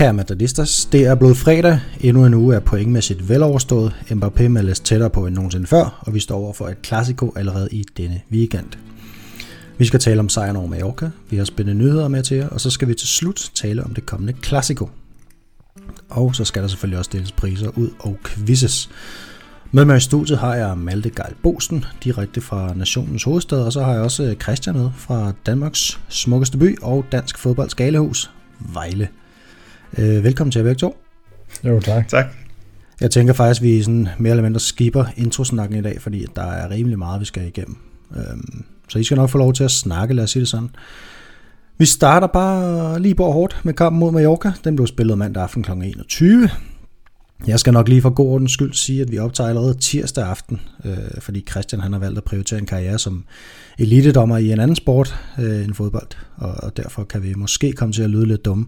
Kære madridistas, det er blevet fredag. Endnu en uge er pointmæssigt veloverstået. Mbappé meldes tættere på end nogensinde før, og vi står over for et klassiko allerede i denne weekend. Vi skal tale om sejren over Mallorca, vi har spændende nyheder med til jer, og så skal vi til slut tale om det kommende klassiko. Og så skal der selvfølgelig også deles priser ud og quizzes. Med mig i studiet har jeg Malte Geil Bosten, direkte fra nationens hovedstad, og så har jeg også Christian med fra Danmarks smukkeste by og Dansk Fodbolds Galehus, Vejle. Øh, velkommen til jer begge to. Jo, tak. Tak. Jeg tænker faktisk, at vi sådan mere eller mindre skipper introsnakken i dag, fordi der er rimelig meget, vi skal igennem. Øhm, så I skal nok få lov til at snakke, lad os sige det sådan. Vi starter bare lige på hårdt med kampen mod Mallorca. Den blev spillet mandag aften kl. 21. Jeg skal nok lige for god ordens skyld sige, at vi optager allerede tirsdag aften, øh, fordi Christian han har valgt at prioritere en karriere som elitedommer i en anden sport øh, end fodbold, og, og derfor kan vi måske komme til at lyde lidt dumme.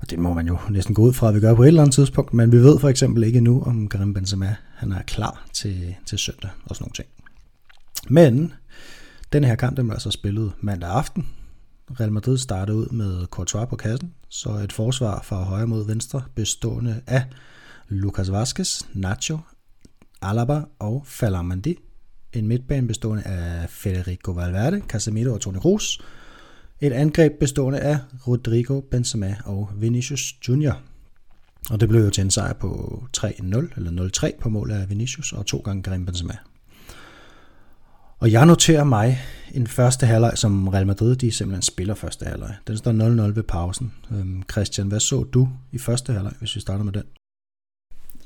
Og det må man jo næsten gå ud fra, at vi gør på et eller andet tidspunkt, men vi ved for eksempel ikke nu, om Karim Benzema han er klar til, til søndag og sådan nogle ting. Men den her kamp, den blev altså spillet mandag aften. Real Madrid startede ud med Courtois på kassen, så et forsvar fra højre mod venstre bestående af Lucas Vazquez, Nacho, Alaba og Falamandi. En midtbane bestående af Federico Valverde, Casemiro og Toni Kroos. Et angreb bestående af Rodrigo, Benzema og Vinicius Junior. Og det blev jo til en sejr på 3-0, eller 0-3 på mål af Vinicius og to gange Karim Benzema. Og jeg noterer mig en første halvleg, som Real Madrid de simpelthen spiller første halvleg. Den står 0-0 ved pausen. Øhm, Christian, hvad så du i første halvleg, hvis vi starter med den?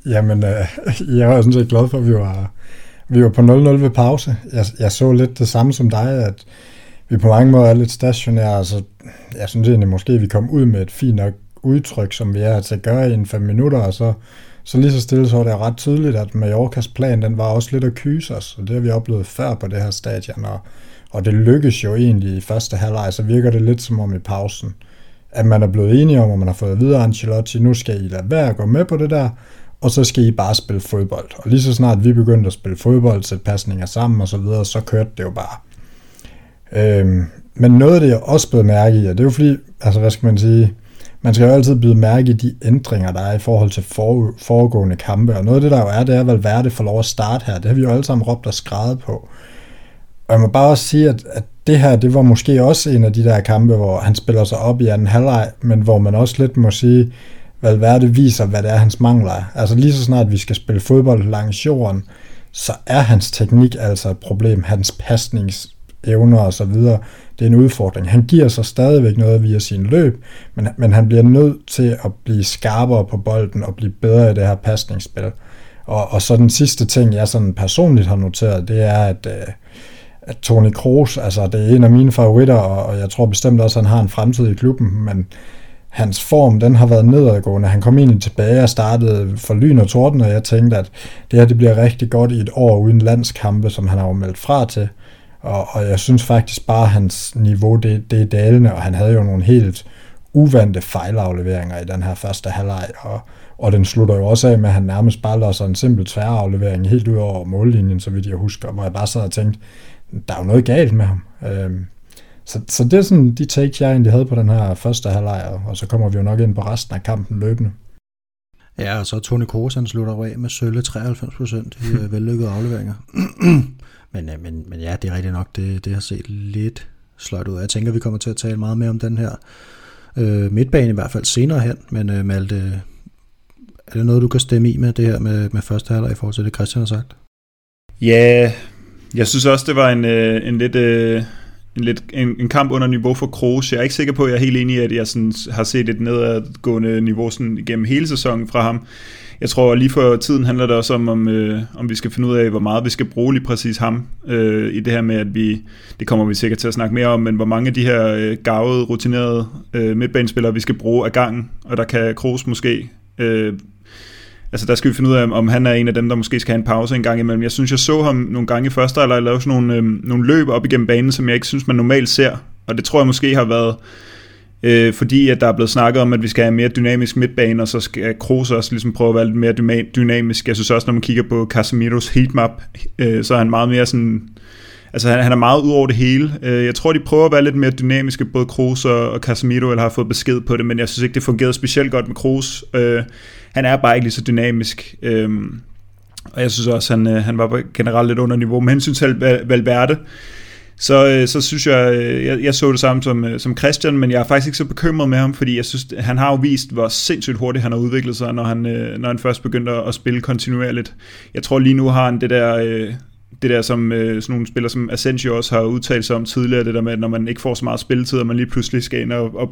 Jamen, øh, jeg var sådan set glad for, at vi var, vi var på 0-0 ved pause. Jeg, jeg så lidt det samme som dig, at vi på mange måder er lidt stationære. Altså, jeg synes egentlig måske, at vi kom ud med et fint nok udtryk, som vi er til at gøre i en fem minutter, og så, så lige så stille så var det ret tydeligt, at Mallorcas plan, den var også lidt at kyse os, og det har vi oplevet før på det her stadion, og, og det lykkes jo egentlig i første halvleg, så virker det lidt som om i pausen, at man er blevet enige om, og man har fået videre Ancelotti, nu skal I lade være at gå med på det der, og så skal I bare spille fodbold. Og lige så snart vi begyndte at spille fodbold, sætte pasninger sammen og så videre, så kørte det jo bare. Øhm, men noget af det, jeg også blev mærke i, og det er jo fordi, altså hvad skal man sige, man skal jo altid blive mærke i de ændringer, der er i forhold til for, foregående kampe, og noget af det, der jo er, det er vel værd det får lov at starte her. Det har vi jo alle sammen råbt og skrevet på. Og jeg må bare også sige, at, at det her, det var måske også en af de der kampe, hvor han spiller sig op i anden halvleg, men hvor man også lidt må sige, Valverde viser, hvad det er, hans mangler er. Altså lige så snart vi skal spille fodbold langs jorden, så er hans teknik altså et problem. Hans pasningsevner og så videre, det er en udfordring. Han giver sig stadigvæk noget via sin løb, men, men han bliver nødt til at blive skarpere på bolden og blive bedre i det her pasningsspil. Og, og så den sidste ting, jeg sådan personligt har noteret, det er, at, øh, at Toni Kroos, altså det er en af mine favoritter, og, og jeg tror bestemt også, at han har en fremtid i klubben, men hans form, den har været nedadgående. Han kom egentlig tilbage og startede for lyn og torden, og jeg tænkte, at det her det bliver rigtig godt i et år uden landskampe, som han har jo meldt fra til. Og, og jeg synes faktisk bare, at hans niveau, det, det er dalende, og han havde jo nogle helt uvante fejlafleveringer i den her første halvleg, og, og den slutter jo også af med, at han nærmest bare lader sig en simpel tværaflevering helt ud over mållinjen, så vidt jeg husker, hvor jeg bare sad og tænkte, der er jo noget galt med ham. Øhm, så, så det er sådan de takes, jeg egentlig havde på den her første halvleg, og så kommer vi jo nok ind på resten af kampen løbende. Ja, og så Toni Kroos, han slutter af med sølle 93% i øh, vellykkede afleveringer. men, øh, men, men ja, det er rigtigt nok, det, det har set lidt sløjt ud. Jeg tænker, vi kommer til at tale meget mere om den her øh, midtbane, i hvert fald senere hen, men øh, Malte, er det noget, du kan stemme i med det her med, med første halvleg i forhold til det, Christian har sagt? Ja, jeg synes også, det var en, øh, en lidt... Øh en, lidt, en, en kamp under niveau for Kroos. Jeg er ikke sikker på, at jeg er helt enig i, at jeg sådan har set et nedadgående niveau sådan igennem hele sæsonen fra ham. Jeg tror lige for tiden handler det også om, om, øh, om vi skal finde ud af, hvor meget vi skal bruge lige præcis ham øh, i det her med, at vi, det kommer vi sikkert til at snakke mere om, men hvor mange af de her øh, gavede, rutinerede øh, midtbanespillere, vi skal bruge af gangen, og der kan Kroos måske øh, Altså der skal vi finde ud af, om han er en af dem, der måske skal have en pause en gang imellem. Jeg synes, jeg så ham nogle gange i første eller lave sådan nogle, øh, nogle løb op igennem banen, som jeg ikke synes, man normalt ser. Og det tror jeg måske har været øh, fordi at der er blevet snakket om, at vi skal have mere dynamisk midtbane, og så skal Kroos også ligesom prøve at være lidt mere dynamisk. Jeg synes også, når man kigger på Casemiros heatmap, øh, så er han meget mere sådan... Altså han, han er meget ud over det hele. Øh, jeg tror, de prøver at være lidt mere dynamiske, både Kroos og, og Casemiro, eller har fået besked på det, men jeg synes ikke, det fungerede specielt godt med Kroos. Øh, han er bare ikke lige så dynamisk. Øh, og jeg synes også, han, han var generelt lidt under niveau. Men hensyn til Valverde, så, så synes jeg, jeg, jeg så det samme som, som Christian, men jeg er faktisk ikke så bekymret med ham, fordi jeg synes, han har jo vist, hvor sindssygt hurtigt han har udviklet sig, når han, når han først begyndte at spille kontinuerligt. Jeg tror lige nu har han det der, det der som øh, sådan nogle spillere som Asensio også har udtalt sig om tidligere, det der med, at når man ikke får så meget spilletid, og man lige pludselig skal ind og, og,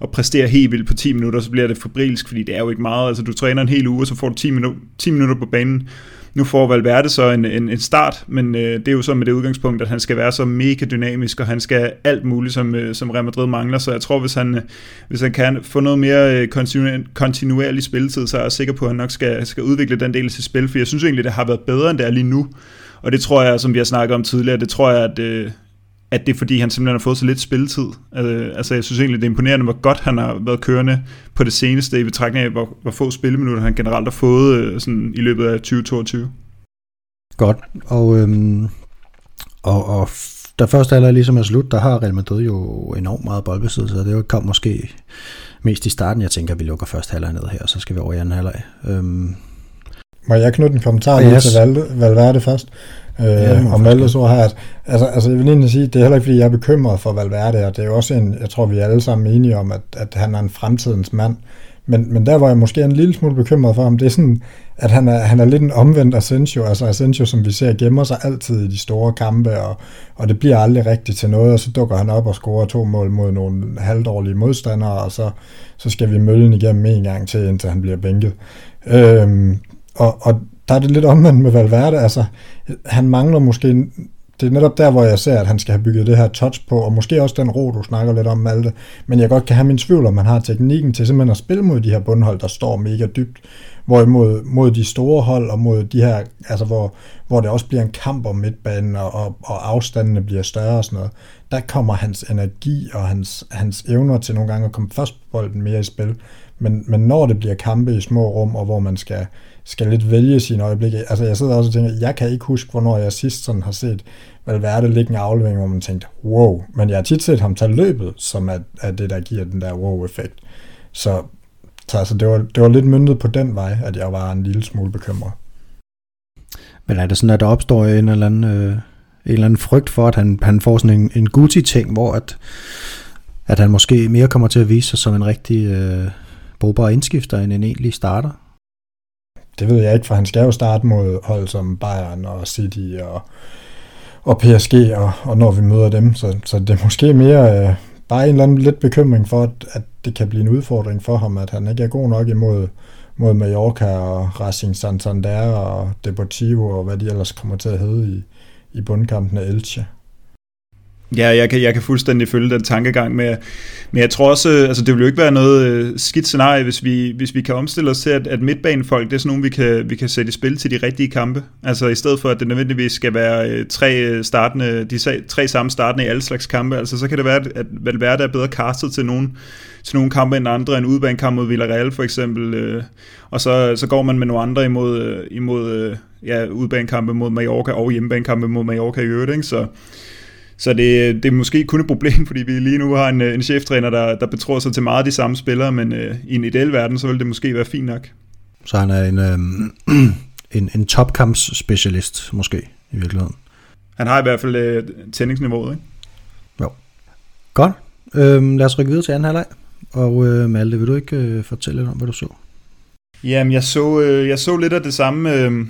og præstere helt vildt på 10 minutter, så bliver det fabrilsk, fordi det er jo ikke meget. Altså du træner en hel uge, og så får du 10, minu- 10 minutter på banen, nu får Valverde så en, en, en start, men øh, det er jo så med det udgangspunkt, at han skal være så mega dynamisk, og han skal alt muligt, som, øh, som Real Madrid mangler. Så jeg tror, hvis han, øh, hvis han kan få noget mere øh, kontinu- kontinuerlig spilletid, så er jeg sikker på, at han nok skal, skal udvikle den del af sit spil, for jeg synes egentlig, det har været bedre, end det er lige nu. Og det tror jeg, som vi har snakket om tidligere, det tror jeg, at, øh, at det er fordi, han simpelthen har fået så lidt spilletid. Øh, altså jeg synes egentlig, det er imponerende, hvor godt han har været kørende på det seneste, i betragtning af, hvor, hvor få spilleminutter han generelt har fået øh, sådan, i løbet af 2022. Godt, og, øhm, og, og da første halvleg ligesom er slut, der har Real Madrid jo enormt meget boldbesiddelse, og det kom måske mest i starten. Jeg tænker, at vi lukker første halvleg ned her, og så skal vi over i anden halvleg. Øhm. Må jeg knytte en kommentar yes. til Valde, Valverde først? Øh, ja, om alle så her, at, altså, altså jeg vil egentlig sige, det er heller ikke, fordi jeg er bekymret for Valverde, og det er jo også en, jeg tror, vi er alle sammen enige om, at, at han er en fremtidens mand. Men, men der var jeg måske en lille smule bekymret for ham. Det er sådan, at han er, han er lidt en omvendt Asensio. Altså Asensio, som vi ser, gemmer sig altid i de store kampe, og, og det bliver aldrig rigtigt til noget, og så dukker han op og scorer to mål mod nogle halvdårlige modstandere, og så, så skal vi møllen igennem en gang til, indtil han bliver bænket. Øhm, og, og der er det lidt omvendt med Valverde. Altså, han mangler måske det er netop der, hvor jeg ser, at han skal have bygget det her touch på, og måske også den ro, du snakker lidt om, Malte. Men jeg godt kan have min tvivl om, man har teknikken til simpelthen at spille mod de her bundhold, der står mega dybt. Hvorimod mod de store hold, og mod de her, altså hvor, hvor det også bliver en kamp om midtbanen, og, og, og afstandene bliver større og sådan noget, der kommer hans energi og hans, hans evner til nogle gange at komme først på bolden mere i spil. Men, men når det bliver kampe i små rum, og hvor man skal, skal lidt vælge sine øjeblikke. Altså jeg sidder også og tænker, jeg kan ikke huske, hvornår jeg sidst sådan har set Valverde ligge en aflevering, hvor man tænkte, wow. Men jeg har tit set ham tage løbet, som er, er det, der giver den der wow-effekt. Så, så altså, det, var, det var lidt myndet på den vej, at jeg var en lille smule bekymret. Men er det sådan, at der opstår en eller anden, øh, en eller anden frygt for, at han, han får sådan en, en Gucci-ting, hvor at, at han måske mere kommer til at vise sig som en rigtig øh, brugbar indskifter end en egentlig starter? Det ved jeg ikke, for han skal jo starte mod hold som Bayern og City og, og PSG, og, og når vi møder dem. Så, så det er måske mere øh, bare en eller anden lidt bekymring for, at, at det kan blive en udfordring for ham, at han ikke er god nok imod mod Mallorca og Racing Santander og Deportivo og hvad de ellers kommer til at hedde i, i bundkampen af Elche. Ja, jeg kan, jeg kan fuldstændig følge den tankegang med, men jeg tror også, øh, altså det vil jo ikke være noget øh, skidt scenarie, hvis vi, hvis vi kan omstille os til, at, at midtbanefolk, det er sådan nogle, vi kan, vi kan sætte i spil til de rigtige kampe. Altså i stedet for, at det nødvendigvis skal være øh, tre, startende, de tre samme startende i alle slags kampe, altså så kan det være, at Valverde er bedre castet til nogle, til nogle kampe end andre, en udbanekamp mod Villarreal for eksempel, og så, så går man med nogle andre imod, imod ja, udbanekampe mod Mallorca og hjemmebanekampe mod Mallorca i øvrigt, ikke? så så det, det er måske kun et problem, fordi vi lige nu har en, en cheftræner, der, der betror sig til meget de samme spillere, men øh, i en ideel verden, så vil det måske være fint nok. Så han er en, øh, en, en topkamps-specialist, måske, i virkeligheden. Han har i hvert fald øh, tændingsniveauet, ikke? Jo. Godt. Øh, lad os rykke videre til anden halvleg. Og øh, Malte, vil du ikke øh, fortælle lidt om, hvad du så? Jamen, jeg så, øh, jeg så lidt af det samme... Øh,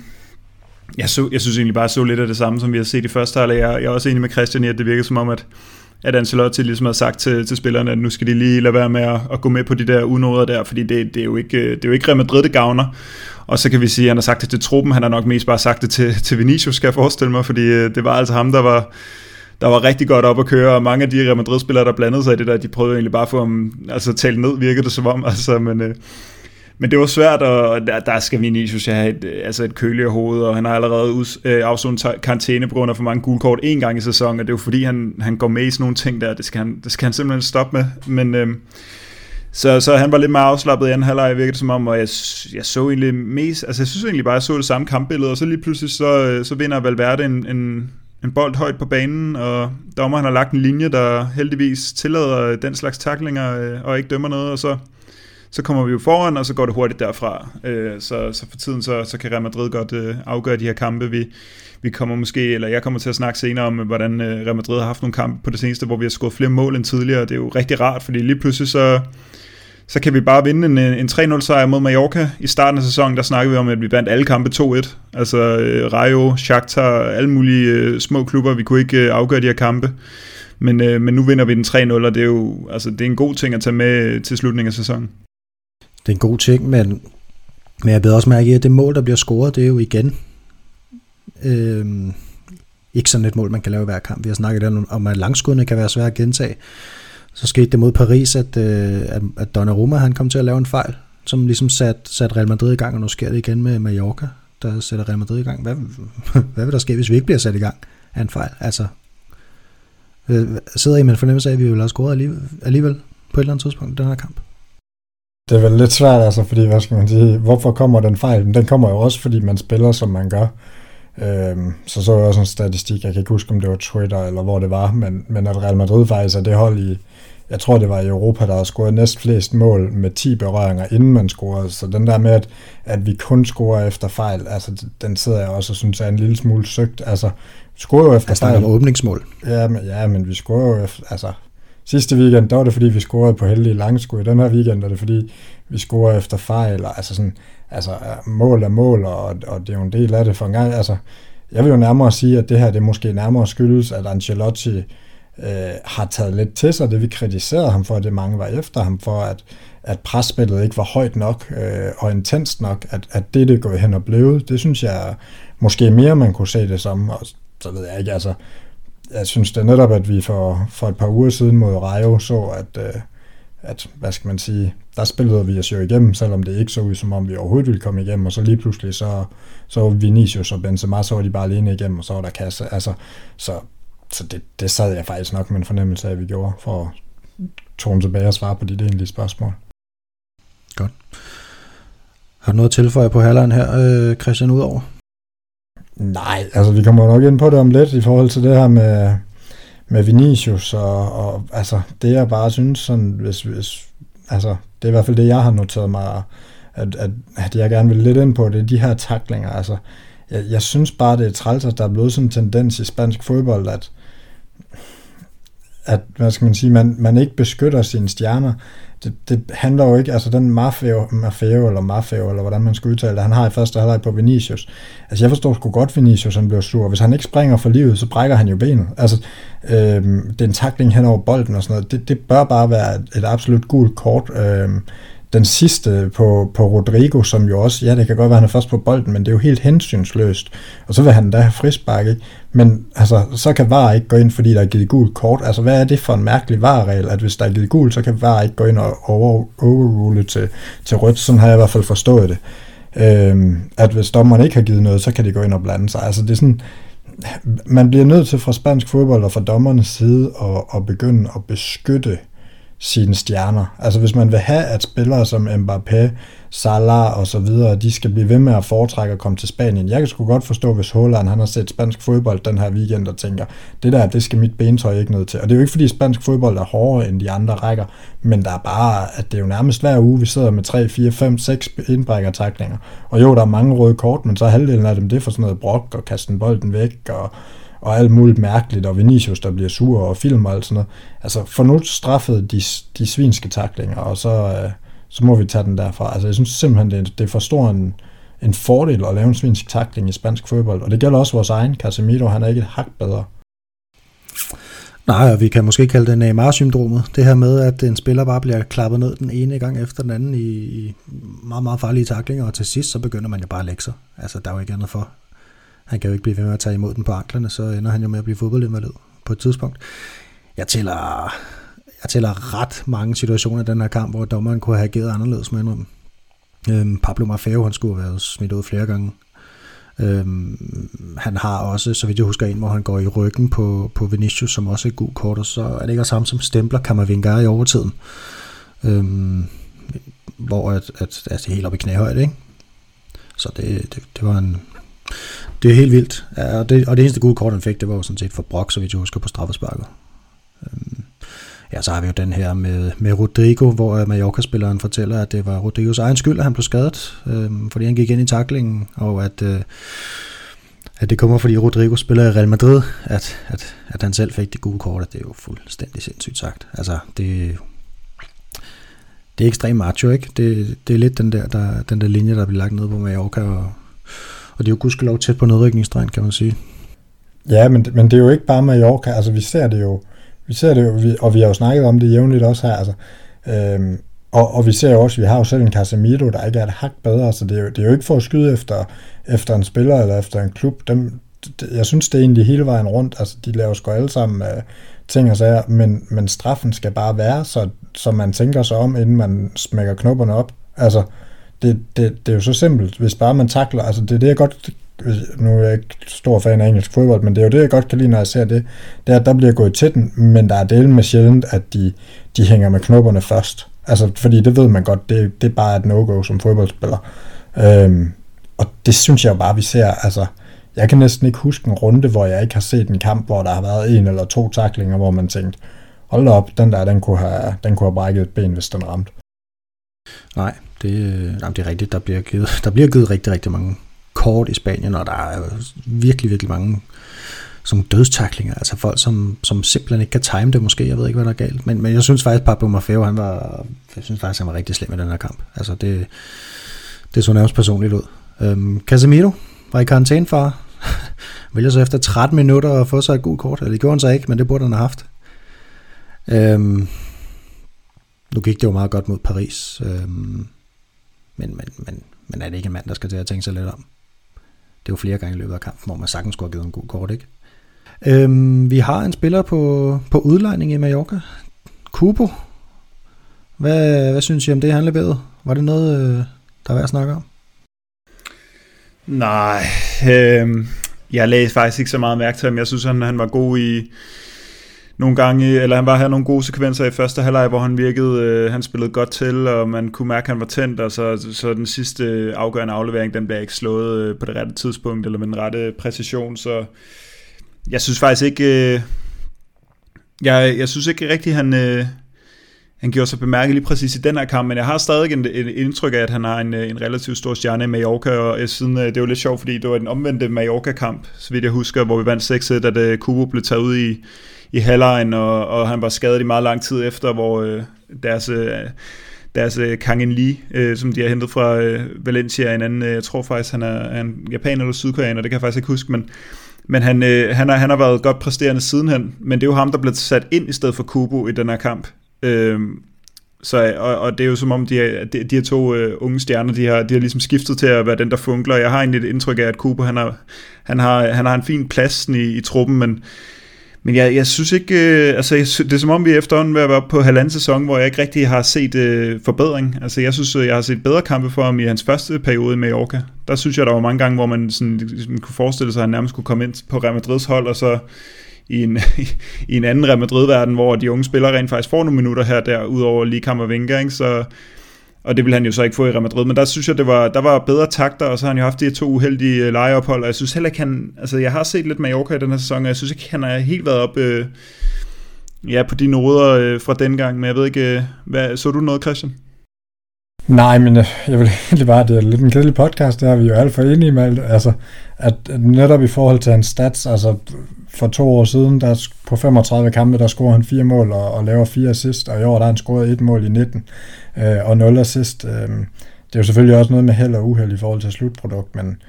jeg, så, jeg synes egentlig bare, så lidt af det samme, som vi har set i første halvleg. Jeg, jeg er også enig med Christian i, at det virker som om, at, at Ancelotti ligesom har sagt til, til spillerne, at nu skal de lige lade være med at, at gå med på de der unoder der, fordi det, det, er jo ikke, det er jo ikke Real Madrid, det gavner. Og så kan vi sige, at han har sagt det til truppen, han har nok mest bare sagt det til, til Vinicius, skal jeg forestille mig, fordi øh, det var altså ham, der var, der var rigtig godt op at køre, og mange af de Real Madrid-spillere, der blandede sig i det der, de prøvede egentlig bare at få ham altså, talt ned, virkede det som om. Altså, men, øh, men det var svært, og der, der skal Vinicius have et, altså et køligere hoved, og han har allerede ud, øh, afsonet karantæne på grund af for mange gule kort en gang i sæsonen, og det er jo fordi, han, han går med i sådan nogle ting der, det skal han, det skal han simpelthen stoppe med, men øh, så, så han var lidt mere afslappet i anden halvleg, virkede det som om, og jeg, jeg så egentlig mest, altså jeg synes egentlig bare, jeg så det samme kampbillede, og så lige pludselig så, øh, så vinder Valverde en, en, en bold højt på banen, og dommer han har lagt en linje, der heldigvis tillader den slags taklinger, øh, og ikke dømmer noget, og så, så kommer vi jo foran, og så går det hurtigt derfra. Øh, så, så for tiden, så, så kan Real Madrid godt øh, afgøre de her kampe. Vi, vi kommer måske, eller jeg kommer til at snakke senere om, hvordan øh, Real Madrid har haft nogle kampe på det seneste, hvor vi har scoret flere mål end tidligere, det er jo rigtig rart, fordi lige pludselig så, så kan vi bare vinde en, øh, en 3-0 sejr mod Mallorca. I starten af sæsonen, der snakkede vi om, at vi vandt alle kampe 2-1. Altså øh, Rayo, Shakhtar, alle mulige øh, små klubber, vi kunne ikke øh, afgøre de her kampe. Men, øh, men nu vinder vi den 3-0, og det er jo altså, det er en god ting at tage med til slutningen af sæsonen. Det er en god ting, men, men jeg ved også mærke, at det mål, der bliver scoret, det er jo igen øh, ikke sådan et mål, man kan lave hver kamp. Vi har snakket om, at langskuddene kan være svære at gentage. Så skete det mod Paris, at, øh, at, at Donnarumma han kom til at lave en fejl, som ligesom satte sat Real Madrid i gang, og nu sker det igen med Mallorca, der sætter Real Madrid i gang. Hvad, hvad vil der ske, hvis vi ikke bliver sat i gang af en fejl? Altså, øh, sidder I med en fornemmelse af, at vi vil have scoret alligevel, alligevel på et eller andet tidspunkt i den her kamp? Det er vel lidt svært, altså, fordi, hvad skal man sige, hvorfor kommer den fejl? Den kommer jo også, fordi man spiller, som man gør. Øhm, så så jeg også en statistik, jeg kan ikke huske, om det var Twitter eller hvor det var, men, men at Real Madrid faktisk er det hold i, jeg tror det var i Europa, der har scoret næst flest mål med 10 berøringer, inden man scorede. Så den der med, at, at vi kun scorer efter fejl, altså den sidder jeg også og synes er en lille smule søgt. Altså, scorer jo efter jeg fejl. om åbningsmål. Ja, men, ja, men vi scorer jo efter, altså, sidste weekend, der var det fordi, vi scorede på heldige langskud. Den her weekend er det fordi, vi scorer efter fejl, og altså sådan, altså mål er mål, og, og det er jo en del af det for en gang. Altså, jeg vil jo nærmere sige, at det her, det måske nærmere skyldes, at Ancelotti øh, har taget lidt til sig. Det vi kritiserede ham for, det mange var efter ham for, at, at presspillet ikke var højt nok øh, og intenst nok, at, at det det går hen og blevet. Det synes jeg måske mere, man kunne se det som. Og så ved jeg ikke, altså, jeg synes det netop, at vi for, for et par uger siden mod Rayo så, at, øh, at, hvad skal man sige, der spillede vi os jo igennem, selvom det ikke så ud, som om vi overhovedet ville komme igennem, og så lige pludselig, så, så var Vinicius og Benzema, så var de bare alene igennem, og så var der kasse. Altså, så så det, det sad jeg faktisk nok med en fornemmelse af, at vi gjorde, for at tone tilbage og svare på dit egentlige spørgsmål. Godt. Har du noget at tilføje på halvlejen her, øh, Christian, udover? Nej, altså vi kommer nok ind på det om lidt i forhold til det her med, med Vinicius, og, og altså det jeg bare synes, sådan, hvis, hvis, altså det er i hvert fald det, jeg har noteret mig, at, at, at jeg gerne vil lidt ind på, det er de her taklinger, altså jeg, jeg synes bare, det er træls, at der er blevet sådan en tendens i spansk fodbold, at, at hvad skal man sige, man, man ikke beskytter sine stjerner. Det, det handler jo ikke, altså den Maffeo, Maffeo eller Maffeo, eller hvordan man skal udtale det, han har i første halvleg på Vinicius. Altså jeg forstår sgu godt, Vinicius han bliver sur. Hvis han ikke springer for livet, så brækker han jo benet. Altså øh, det er en takling hen over bolden og sådan noget. Det, det bør bare være et, et absolut gult kort. Øh, den sidste på, på Rodrigo, som jo også, ja, det kan godt være, han er først på bolden, men det er jo helt hensynsløst. Og så vil han da have frispark, ikke? Men altså, så kan VAR ikke gå ind, fordi der er givet gul kort. Altså, hvad er det for en mærkelig VAR-regel, at hvis der er givet gul, så kan VAR ikke gå ind og over, overrule til, til rødt. Sådan har jeg i hvert fald forstået det. Øhm, at hvis dommeren ikke har givet noget, så kan de gå ind og blande sig. Altså, det er sådan, man bliver nødt til fra spansk fodbold og fra dommernes side at, at begynde at beskytte sine stjerner. Altså hvis man vil have, at spillere som Mbappé, Salah og så videre, de skal blive ved med at foretrække at komme til Spanien. Jeg kan sgu godt forstå, hvis Holland han har set spansk fodbold den her weekend og tænker, det der, det skal mit bentøj ikke ned til. Og det er jo ikke fordi spansk fodbold er hårdere end de andre rækker, men der er bare, at det er jo nærmest hver uge, vi sidder med 3, 4, 5, 6 indbrækkertaklinger. Og jo, der er mange røde kort, men så halvdelen af dem, det er for sådan noget brok og kaste bolden væk og og alt muligt mærkeligt, og Vinicius, der bliver sur, og film og alt sådan noget. Altså, for nu straffede de, de svinske taklinger, og så, øh, så må vi tage den derfra. Altså, jeg synes simpelthen, det er, det er for stor en, en fordel at lave en svinsk takling i spansk fodbold, og det gælder også vores egen. Casemiro, han er ikke et hak bedre. Nej, og vi kan måske kalde det Neymar-syndromet. Det her med, at en spiller bare bliver klappet ned den ene gang efter den anden i, i meget, meget farlige taklinger, og til sidst så begynder man jo bare at lægge sig. Altså, der er jo ikke andet for. Han kan jo ikke blive ved med at tage imod den på anklerne, så ender han jo med at blive fodboldinvalid på et tidspunkt. Jeg tæller, jeg tæller ret mange situationer i den her kamp, hvor dommeren kunne have ageret anderledes med dem. Øhm, Pablo Maffeo, han skulle have været smidt ud flere gange. Øhm, han har også, så vidt jeg husker, en, hvor han går i ryggen på, på Vinicius, som også er et god kort, og så er det ikke også ham, som stempler Kammervingar i overtiden. Øhm, hvor at, at, at det er helt op i knæhøjde, ikke? Så det, det, det var en... Det er helt vildt. Ja, og, det, og det eneste gode kort, han fik, det var jo sådan set for Brock, så vidt jeg husker, på straffesparket. Øhm, ja, så har vi jo den her med, med Rodrigo, hvor øh, Mallorca-spilleren fortæller, at det var Rodrigos egen skyld, at han blev skadet, øhm, fordi han gik ind i taklingen, og at, øh, at det kommer, fordi Rodrigo spiller i Real Madrid, at, at, at han selv fik det gule kort, at det er jo fuldstændig sindssygt sagt. Altså, det, det er ekstremt macho, ikke? Det, det er lidt den der, der, den der linje, der bliver lagt ned på Mallorca, og, og det er jo gudskelov tæt på nedrykningsstregen, kan man sige. Ja, men, men det er jo ikke bare Mallorca, altså vi ser det jo, vi ser det jo, vi, og vi har jo snakket om det jævnligt også her, altså, øhm, og, og vi ser jo også, vi har jo selv en Casemiro, der ikke er et hak bedre, så det er, jo, det er jo ikke for at skyde efter, efter en spiller eller efter en klub. Dem, jeg synes, det er egentlig hele vejen rundt. Altså, de laver sgu alle sammen øh, ting og sager, men, men straffen skal bare være, så, så man tænker sig om, inden man smækker knopperne op. Altså, det, det, det er jo så simpelt. Hvis bare man takler, altså det er det, jeg godt nu er jeg ikke stor fan af engelsk fodbold, men det er jo det, jeg godt kan lide, når jeg ser det, det er, at der bliver gået til den, men der er delen med sjældent, at de, de hænger med knopperne først. Altså, fordi det ved man godt, det, det er bare et no-go som fodboldspiller. Øhm, og det synes jeg jo bare, vi ser, altså, jeg kan næsten ikke huske en runde, hvor jeg ikke har set en kamp, hvor der har været en eller to taklinger, hvor man tænkte, hold op, den der, den kunne have, den kunne have brækket et ben, hvis den ramte. Nej, det, øh, jamen, det er rigtigt. Der bliver, givet, der bliver givet rigtig, rigtig mange kort i Spanien, og der er virkelig, virkelig mange som dødstaklinger, altså folk, som, som simpelthen ikke kan time det måske, jeg ved ikke, hvad der er galt, men, men jeg synes faktisk, Pablo Maffeo, han var, jeg synes faktisk, han var rigtig slem i den her kamp, altså det, det så nærmest personligt ud. Øhm, Casemiro var i karantæne for, vælger så efter 13 minutter at få sig et gult kort, eller det gjorde han så ikke, men det burde han have haft. Øhm, nu gik det jo meget godt mod Paris, øhm, men, men, men, men er det ikke en mand, der skal til at tænke sig lidt om? Det er jo flere gange i løbet af kampen, hvor man sagtens skulle have givet en god kort, ikke? Øhm, vi har en spiller på, på udlejning i Mallorca. Kubo. Hvad, hvad synes I om det, han leverede? Var det noget, øh, der er værd at snakke om? Nej, øh, jeg læste faktisk ikke så meget mærke til ham. Jeg synes, han, han var god i nogle gange, eller han var her nogle gode sekvenser i første halvleg, hvor han virkede, øh, han spillede godt til, og man kunne mærke, at han var tændt, og så, så den sidste afgørende aflevering, den blev ikke slået øh, på det rette tidspunkt, eller med den rette præcision, så jeg synes faktisk ikke, øh, jeg, jeg synes ikke rigtigt, han, øh, han gjorde sig bemærket lige præcis i den her kamp, men jeg har stadig en, en indtryk af, at han har en, øh, en relativt stor stjerne i Mallorca, og jeg siden, øh, det var lidt sjovt, fordi det var den omvendte Mallorca-kamp, så vidt jeg husker, hvor vi vandt 6-1, at øh, Kubo blev taget ud i, i halvlejen, og, og han var skadet i meget lang tid efter, hvor øh, deres... Øh, deres øh, Kangen Lee, øh, som de har hentet fra øh, Valencia, en anden, øh, jeg tror faktisk, han er, er en japaner eller sydkoreaner, det kan jeg faktisk ikke huske, men, men han, øh, han, har, han har været godt præsterende sidenhen, men det er jo ham, der blev sat ind i stedet for Kubo i den her kamp. Øh, så, og, og det er jo som om, de, de, de her to øh, unge stjerner, de har, de har ligesom skiftet til at være den, der funkler. Jeg har egentlig et indtryk af, at Kubo, han har, han har, han har en fin plads i, i truppen, men, men jeg, jeg synes ikke, øh, altså jeg, det er som om vi efterhånden er være på halvanden sæson, hvor jeg ikke rigtig har set øh, forbedring. Altså jeg synes, øh, jeg har set bedre kampe for ham i hans første periode med Mallorca. Der synes jeg, der var mange gange, hvor man sådan, ligesom kunne forestille sig, at han nærmest kunne komme ind på Real Madrids hold, og så i en, i en anden Real Madrid-verden, hvor de unge spillere rent faktisk får nogle minutter her der, udover lige Kammervenga, ikke? så og det vil han jo så ikke få i Real Madrid, men der synes jeg, det var, der var bedre takter, og så har han jo haft de to uheldige øh, lejeophold, og jeg synes heller ikke, han, altså jeg har set lidt Mallorca i den her sæson, og jeg synes ikke, han har helt været op, øh, ja, på de noder øh, fra den gang, men jeg ved ikke, øh, hvad, så du noget, Christian? Nej, men øh, jeg vil egentlig bare, det er lidt en kedelig podcast, der er vi jo alt for enige med, altså, at netop i forhold til hans stats, altså for to år siden, der på 35 kampe, der scorede han fire mål og, og laver fire assist, og i år der har han scoret et mål i 19 øh, og 0 assist. Øh, det er jo selvfølgelig også noget med held og uheld i forhold til slutprodukt, men,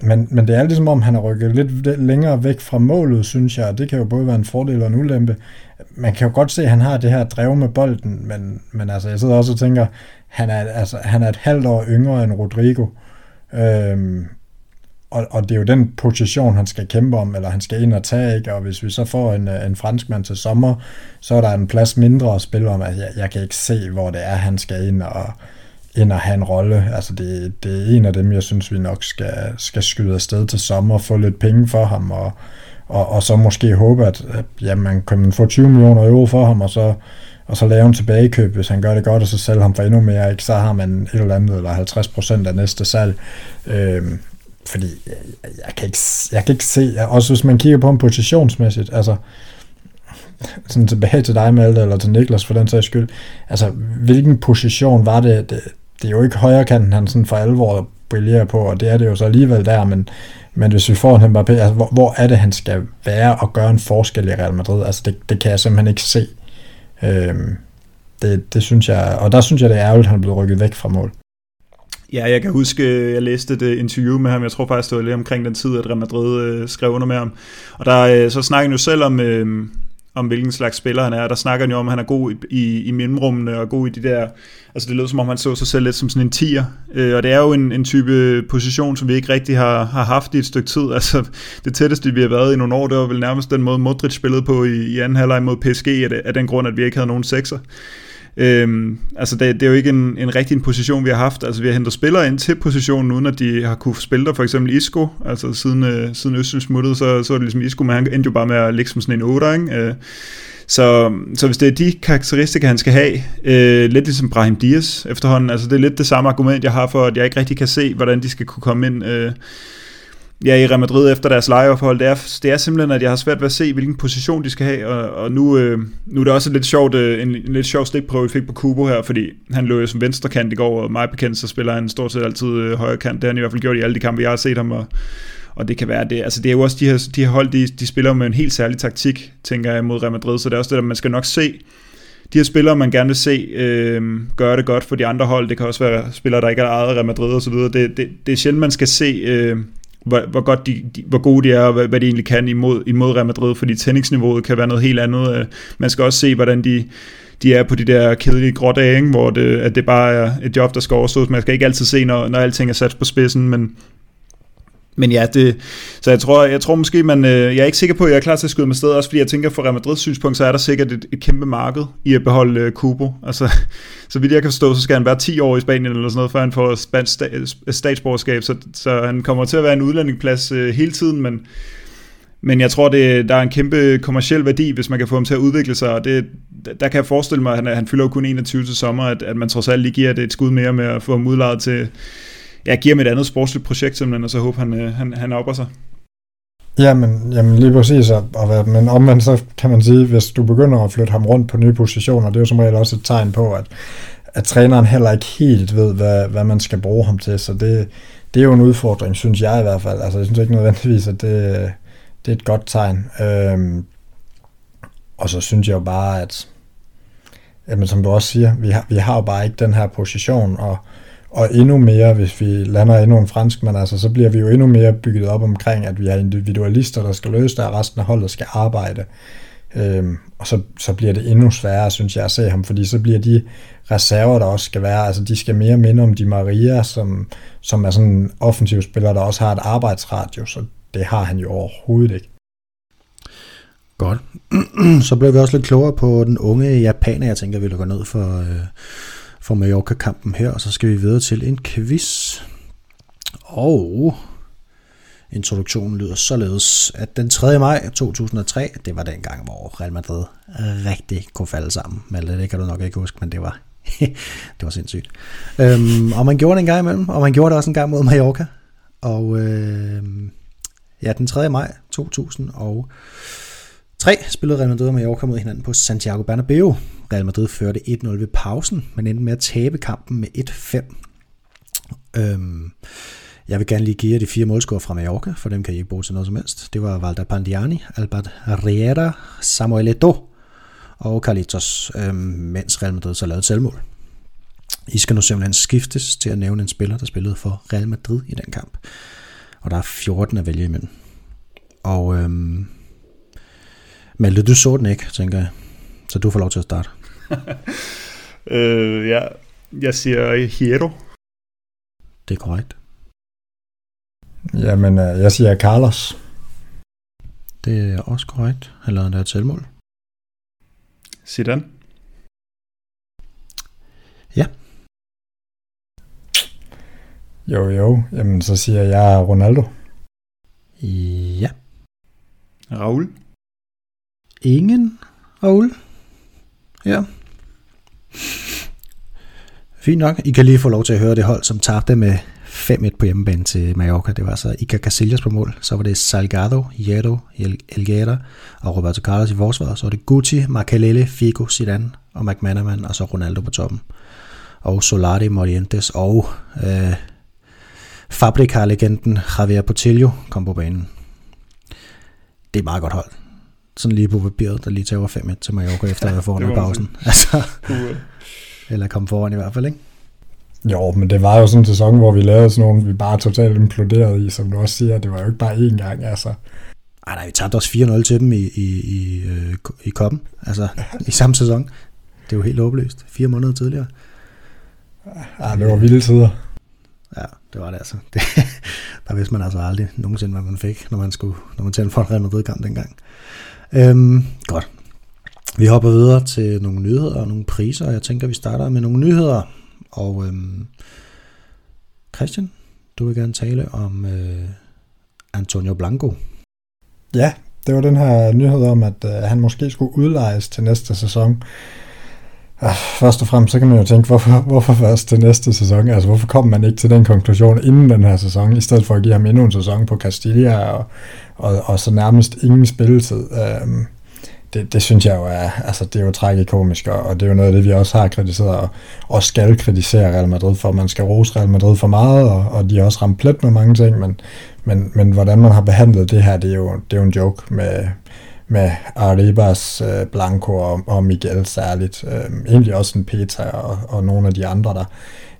men, men det er ligesom om, han har rykket lidt længere væk fra målet, synes jeg, det kan jo både være en fordel og en ulempe. Man kan jo godt se, at han har det her drev med bolden, men, men altså, jeg sidder også og tænker, han er, altså, han er et halvt år yngre end Rodrigo. Øhm, og, og det er jo den position, han skal kæmpe om, eller han skal ind og tage, ikke? og hvis vi så får en, øh, en franskmand til sommer, så er der en plads mindre at spille om, at jeg, jeg kan ikke se, hvor det er, han skal ind og ind og have en rolle. Altså det, det er en af dem, jeg synes, vi nok skal, skal skyde afsted til sommer, få lidt penge for ham, og, og, og så måske håbe, at, at ja, man kan få 20 millioner euro for ham, og så, og så lave en tilbagekøb, hvis han gør det godt, og så sælge ham for endnu mere, ikke? så har man et eller andet, eller 50 procent af næste salg. Øhm, fordi jeg, jeg, kan ikke, jeg kan ikke se, også hvis man kigger på ham positionsmæssigt, altså sådan tilbage til dig, Malte, eller til Niklas for den sags skyld, altså hvilken position var det, det, det er jo ikke højre kanten, han sådan for alvor brillerer på, og det er det jo så alligevel der, men, men hvis vi får en Mbappé, altså hvor, hvor er det, han skal være og gøre en forskel i Real Madrid? Altså det, det kan jeg simpelthen ikke se. Øhm, det, det synes jeg, og der synes jeg, det er ærgerligt, at han er blevet rykket væk fra mål. Ja, jeg kan huske, øh, jeg læste et øh, interview med ham, jeg tror faktisk, det var lige omkring den tid, at Real Madrid øh, skrev under med ham. Og der, øh, så snakker han jo selv om, øh, om hvilken slags spiller han er. Der snakker han jo om, at han er god i, i, i mellemrummene og god i de der... Altså det lød som om, han så sig selv lidt som sådan en tier. Øh, og det er jo en, en type position, som vi ikke rigtig har, har haft i et stykke tid. Altså det tætteste, vi har været i nogle år, det var vel nærmest den måde, Modric spillede på i, i anden halvleg mod PSG, af, af den grund, at vi ikke havde nogen sekser. Øhm, altså det, det er jo ikke en, en rigtig en position, vi har haft. Altså vi har hentet spillere ind til positionen, uden at de har kunne spille der. For eksempel Isco, altså siden, øh, siden Østen smuttede, så, så er det ligesom Isco, men han endte jo bare med at ligge som sådan en 8'er, ikke? Øh, så, så hvis det er de karakteristika, han skal have, øh, lidt ligesom Brahim Dias efterhånden, altså det er lidt det samme argument, jeg har for, at jeg ikke rigtig kan se, hvordan de skal kunne komme ind øh, ja, i Real Madrid efter deres lejeophold, det er, det er simpelthen, at jeg har svært ved at se, hvilken position de skal have, og, og nu, øh, nu er det også lidt sjovt, øh, en, en lidt sjov stikprøve, vi fik på Kubo her, fordi han lå jo som venstrekant i går, og mig bekendt, så spiller han stort set altid øh, højre kant, det har han i hvert fald gjort i alle de kampe, jeg har set ham, og, og det kan være det, altså det er jo også de her, de her hold, de, de spiller med en helt særlig taktik, tænker jeg, mod Real Madrid, så det er også det, at man skal nok se, de her spillere, man gerne vil se øh, gøre det godt for de andre hold, det kan også være spillere, der ikke er ejet Real Madrid og så videre, det, det, det er sjældent, man skal se øh, hvor, hvor, godt de, de, hvor gode de er, og hvad, hvad de egentlig kan imod, imod Real Madrid, fordi tændingsniveauet kan være noget helt andet. Øh, man skal også se, hvordan de, de er på de der kedelige grådage, ikke? hvor det, at det bare er et job, der skal overstås. Man skal ikke altid se, når, når alting er sat på spidsen, men, men ja, det, så jeg tror, jeg tror måske, man, øh, jeg er ikke sikker på, at jeg er klar til at skyde med sted, også fordi jeg tænker, fra Real Madrids synspunkt, så er der sikkert et, et kæmpe marked i at beholde øh, Kubo. Altså, så vidt jeg kan forstå, så skal han være 10 år i Spanien eller sådan noget, før han får spansk øh, statsborgerskab, så, så han kommer til at være en udlændingplads hele tiden, men, men jeg tror, det, der er en kæmpe kommersiel værdi, hvis man kan få ham til at udvikle sig, og det, der kan jeg forestille mig, at han, han fylder jo kun 21 til sommer, at, at man trods alt lige giver det et skud mere med at få ham udlejet til, jeg giver ham et andet sportsligt projekt simpelthen, og så håber han, øh, han, han opper sig. Jamen, jamen lige præcis, at, og, men omvendt så kan man sige, hvis du begynder at flytte ham rundt på nye positioner, det er jo som regel også et tegn på, at, at træneren heller ikke helt ved, hvad, hvad man skal bruge ham til, så det, det er jo en udfordring, synes jeg i hvert fald. Altså, jeg synes ikke nødvendigvis, at det, det er et godt tegn. Øhm, og så synes jeg jo bare, at jamen, som du også siger, vi har, vi har jo bare ikke den her position, og og endnu mere, hvis vi lander endnu en fransk, men altså, så bliver vi jo endnu mere bygget op omkring, at vi har individualister, der skal løse det, og resten af holdet skal arbejde. Øhm, og så, så bliver det endnu sværere, synes jeg, at se ham, fordi så bliver de reserver, der også skal være, altså de skal mere minde om de Maria, som, som er sådan en offensiv spiller, der også har et arbejdsradio, så det har han jo overhovedet ikke. Godt. så blev vi også lidt klogere på den unge japaner, jeg tænker, vi lukker ned for, øh, for Mallorca-kampen her, og så skal vi videre til en quiz. Og introduktionen lyder således, at den 3. maj 2003, det var den gang, hvor Real Madrid rigtig kunne falde sammen. Men det kan du nok ikke huske, men det var, det var sindssygt. Øhm, og man gjorde det en gang imellem, og man gjorde det også en gang mod Mallorca. Og øh, ja, den 3. maj 2003 3 spillede Real Madrid og Mallorca mod hinanden på Santiago Bernabeu. Real Madrid førte 1-0 ved pausen, men endte med at tabe kampen med 1-5. Øhm, jeg vil gerne lige give jer de fire målscorer fra Mallorca, for dem kan I ikke bruge til noget som helst. Det var Valda Pandiani, Albert Riera, Samuel Eto'o og Carlitos, øhm, mens Real Madrid så lavede selvmål. I skal nu simpelthen skiftes til at nævne en spiller, der spillede for Real Madrid i den kamp. Og der er 14 at vælge imellem. Og øhm, Malte, du så den ikke, tænker jeg. Så du får lov til at starte. øh, ja, jeg siger Hierro. Det er korrekt. Jamen, øh, jeg siger Carlos. Det er også korrekt. Han lavede endda et selvmål. Zidane. Ja. Jo, jo. Jamen, så siger jeg Ronaldo. Ja. Raul? Ingen Raoul. Ja. Fint nok. I kan lige få lov til at høre det hold, som tabte med 5-1 på hjemmebane til Mallorca. Det var altså så Iker Casillas på mål. Så var det Salgado, Hierro, Elguera og Roberto Carlos i forsvaret. Så var det Guti, Makalele, Figo, Zidane og McManaman, og så Ronaldo på toppen. Og Solari, Morientes og øh, Fabrica-legenden Javier Portillo kom på banen. Det er et meget godt hold. Sådan lige på papiret, der lige tager 5-1 til Mallorca efter at have foran pausen. Altså, eller kom foran i hvert fald, ikke? Jo, men det var jo sådan en sæson, hvor vi lavede sådan nogle, vi bare totalt imploderede i, som du også siger, det var jo ikke bare én gang, altså. Ej, nej, vi tabte også 4-0 til dem i, i, i, øh, i koppen, altså i samme sæson. Det er jo helt håbløst. Fire måneder tidligere. Ja, det var vilde tider. Ja, det var det altså. Det, der vidste man altså aldrig nogensinde, hvad man fik, når man skulle, når man tændte for en Real Madrid-kamp dengang. Øhm, godt. Vi hopper videre til nogle nyheder og nogle priser, jeg tænker, vi starter med nogle nyheder. Og øhm, Christian, du vil gerne tale om øh, Antonio Blanco. Ja, det var den her nyhed om, at øh, han måske skulle udlejes til næste sæson. Først og fremmest, så kan man jo tænke, hvorfor, hvorfor først til næste sæson? Altså, hvorfor kom man ikke til den konklusion inden den her sæson, i stedet for at give ham endnu en sæson på Castilla, og, og, og så nærmest ingen spilletid? Øhm, det, det synes jeg jo er, altså det er jo tragikomisk, og, og det er jo noget af det, vi også har kritiseret, og, og skal kritisere Real Madrid for. Man skal rose Real Madrid for meget, og, og de har også ramt plet med mange ting, men, men, men hvordan man har behandlet det her, det er jo, det er jo en joke med, med Arribas, øh, Blanco og, og Miguel særligt. Øh, egentlig også en Peter og, og nogle af de andre, der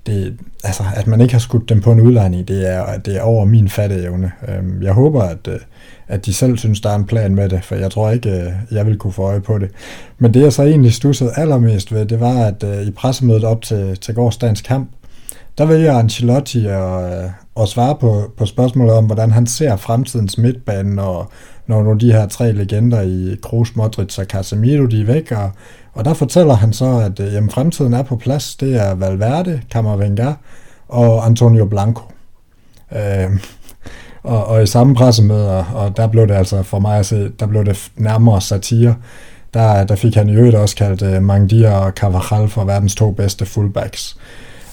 det, altså, at man ikke har skudt dem på en udlejning, det er, det er over min fatteevne. Øh, jeg håber, at, øh, at de selv synes, der er en plan med det, for jeg tror ikke, øh, jeg vil kunne få øje på det. Men det, jeg så egentlig stussede allermest ved, det var, at øh, i pressemødet op til, til gårdsdagens kamp, der vælger Ancelotti at, øh, at svare på, på spørgsmålet om, hvordan han ser fremtidens midtbane, og, når nu de her tre legender i Kroos, Modric og Casemiro, de er væk, og, og der fortæller han så, at øh, jamen, fremtiden er på plads. Det er Valverde, Camavinga og Antonio Blanco. Øh, og, og i samme pressemøde, og der blev det altså for mig at se, der blev det nærmere satire. Der, der fik han i øvrigt også kaldt uh, Mangdia og Carvajal for verdens to bedste fullbacks.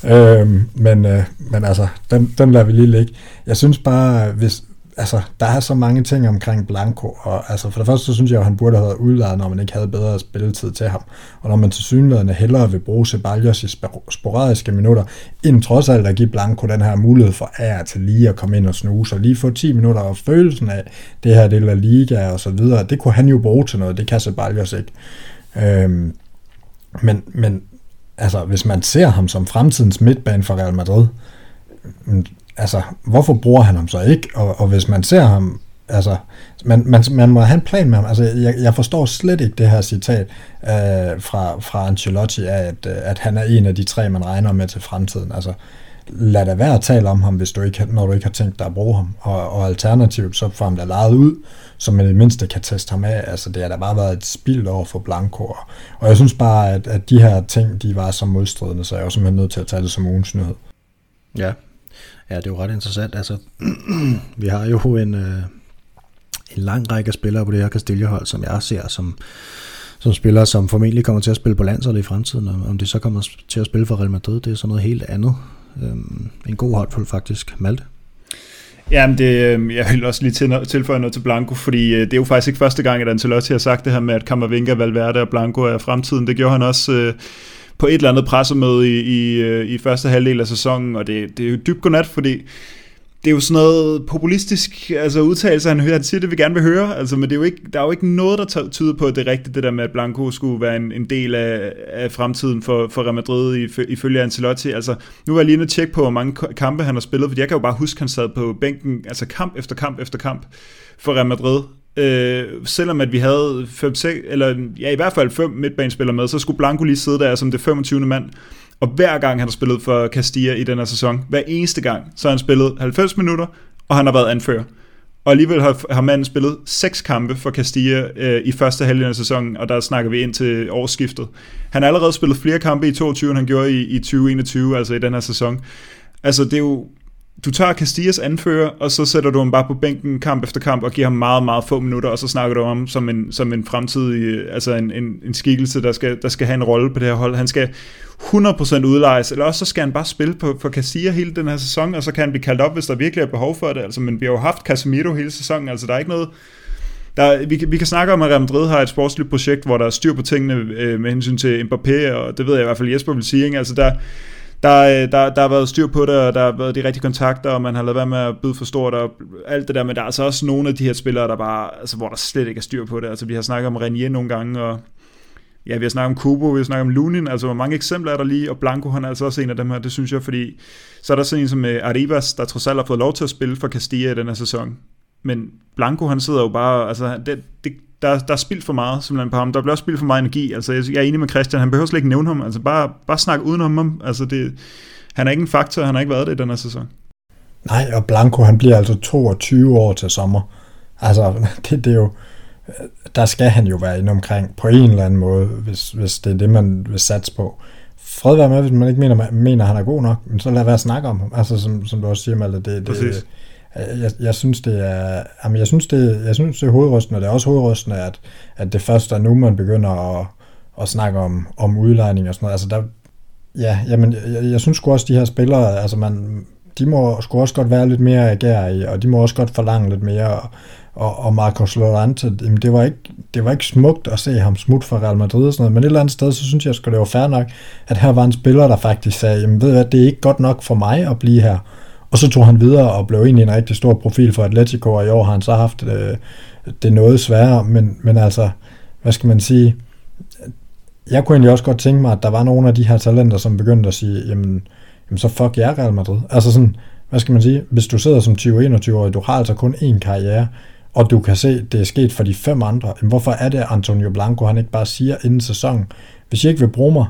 Øh, men, øh, men altså, den, den lader vi lige ligge. Jeg synes bare, hvis, altså, der er så mange ting omkring Blanco, og altså, for det første, så synes jeg at han burde have været udlejet, når man ikke havde bedre spilletid til ham. Og når man til synligheden hellere vil bruge Ceballos i sporadiske minutter, end trods alt at give Blanco den her mulighed for at til lige at komme ind og snuse, og lige få 10 minutter og følelsen af det her del af liga og så videre, det kunne han jo bruge til noget, det kan Ceballos ikke. Øhm, men, men altså, hvis man ser ham som fremtidens midtbane for Real Madrid, altså, hvorfor bruger han ham så ikke? Og, og hvis man ser ham, altså, man, man, man må have en plan med ham. Altså, jeg, jeg forstår slet ikke det her citat øh, fra, fra Ancelotti af, at, øh, at han er en af de tre, man regner med til fremtiden. Altså, lad da være at tale om ham, hvis du ikke, når du ikke har tænkt dig at bruge ham. Og, og alternativt, så får ham da lejet ud, så man i det mindste kan teste ham af. Altså, det har da bare været et spild over for Blanco. Og, og jeg synes bare, at, at de her ting, de var så modstridende, så jeg er jo simpelthen nødt til at tage det som ugens nyhed. Ja, Ja, det er jo ret interessant. Altså, vi har jo en, øh, en lang række spillere på det her Castilla-hold, som jeg ser som, som spillere, som formentlig kommer til at spille på landsholdet i fremtiden. Og om de så kommer til at spille for Real Madrid, det er sådan noget helt andet. Øhm, en god holdfuld faktisk. Malte? Jamen, det, øhm, jeg vil også lige tilføje noget til Blanco, fordi øh, det er jo faktisk ikke første gang, at Ancelotti har sagt det her med, at Kammervinga, Valverde og Blanco er fremtiden. Det gjorde han også øh, på et eller andet pressemøde i, i, øh, i første halvdel af sæsonen, og det, det er jo dybt godnat, fordi det er jo sådan noget populistisk altså udtalelse, han, han siger det, vi gerne vil høre, altså, men det er jo ikke, der er jo ikke noget, der tyder på, at det er rigtigt, det der med, at Blanco skulle være en, en del af, af fremtiden for, for Real Madrid ifølge Ancelotti. Altså, nu var jeg lige inde og tjekke på, hvor mange kampe han har spillet, fordi jeg kan jo bare huske, at han sad på bænken, altså kamp efter kamp efter kamp for Real Madrid, Øh, selvom at vi havde 5, 6, eller ja, i hvert fald fem midtbanespillere med, så skulle Blanco lige sidde der som det 25. mand. Og hver gang han har spillet for Castilla i den her sæson, hver eneste gang, så har han spillet 90 minutter, og han har været anfører. Og alligevel har, har manden spillet seks kampe for Castilla øh, i første halvdel af sæsonen, og der snakker vi ind til årsskiftet. Han har allerede spillet flere kampe i 22, end han gjorde i, i 2021, altså i den her sæson. Altså det er jo du tager Castillas anfører, og så sætter du ham bare på bænken kamp efter kamp, og giver ham meget, meget få minutter, og så snakker du om ham som en, som en fremtidig, øh, altså en, en, en skikkelse, der skal, der skal have en rolle på det her hold. Han skal 100% udlejes, eller også så skal han bare spille på, for Casilla hele den her sæson, og så kan han blive kaldt op, hvis der virkelig er behov for det. Altså, men vi har jo haft Casemiro hele sæsonen, altså der er ikke noget, der, vi, vi kan snakke om, at Real Madrid har et sportsligt projekt, hvor der er styr på tingene øh, med hensyn til Mbappé, og det ved jeg i hvert fald Jesper vil sige. Ikke? Altså der, der, øh, der, der har været styr på det, og der har været de rigtige kontakter, og man har lavet være med at byde for stort, og alt det der, men der er altså også nogle af de her spillere, der bare, altså, hvor der slet ikke er styr på det. Altså, vi har snakket om Renier nogle gange, og ja, vi har snakket om Kubo, vi har snakket om Lunin, altså hvor mange eksempler er der lige, og Blanco han er altså også en af dem her, det synes jeg, fordi så er der sådan en som øh, Arribas, der trods alt har fået lov til at spille for Castilla i den her sæson. Men Blanco, han sidder jo bare, altså det, det, der, der er spildt for meget simpelthen på ham. Der bliver også spildt for meget energi. Altså, jeg, jeg er enig med Christian, han behøver slet ikke nævne ham. Altså, bare, bare snak uden om ham. Altså, det, han er ikke en faktor, han har ikke været det i den her sæson. Nej, og Blanco, han bliver altså 22 år til sommer. Altså, det, det er jo, der skal han jo være inde omkring på en eller anden måde, hvis, hvis det er det, man vil satse på. Fred være med, hvis man ikke mener, mener han er god nok, men så lad være at snakke om ham. Altså, som, som du også siger, Malte, det, det, Øh, jeg, jeg synes, det er, jamen, jeg synes, det, jeg synes, det er hovedrystende, og det er også hovedrystende, at, at det først er nu, man begynder at, at snakke om, om udlejning og sådan noget. Altså, der, ja, jamen, jeg, jeg synes også, de her spillere, altså man, de må sgu også godt være lidt mere agerige, og de må også godt forlange lidt mere, og, og, og Marcos Llorente, jamen det var, ikke, det var ikke smukt at se ham smut fra Real Madrid og sådan noget, men et eller andet sted, så synes jeg sgu, det var fair nok, at her var en spiller, der faktisk sagde, jamen ved du hvad, det er ikke godt nok for mig at blive her, og så tog han videre og blev egentlig en rigtig stor profil for Atletico, og i år har han så haft øh, det noget sværere, men, men altså, hvad skal man sige, jeg kunne egentlig også godt tænke mig, at der var nogle af de her talenter, som begyndte at sige, jamen, jamen så fuck jer Real Madrid. Altså sådan, hvad skal man sige, hvis du sidder som 20-21-årig, du har altså kun én karriere, og du kan se, det er sket for de fem andre, jamen hvorfor er det, Antonio Blanco, han ikke bare siger inden sæsonen, hvis I ikke vil bruge mig,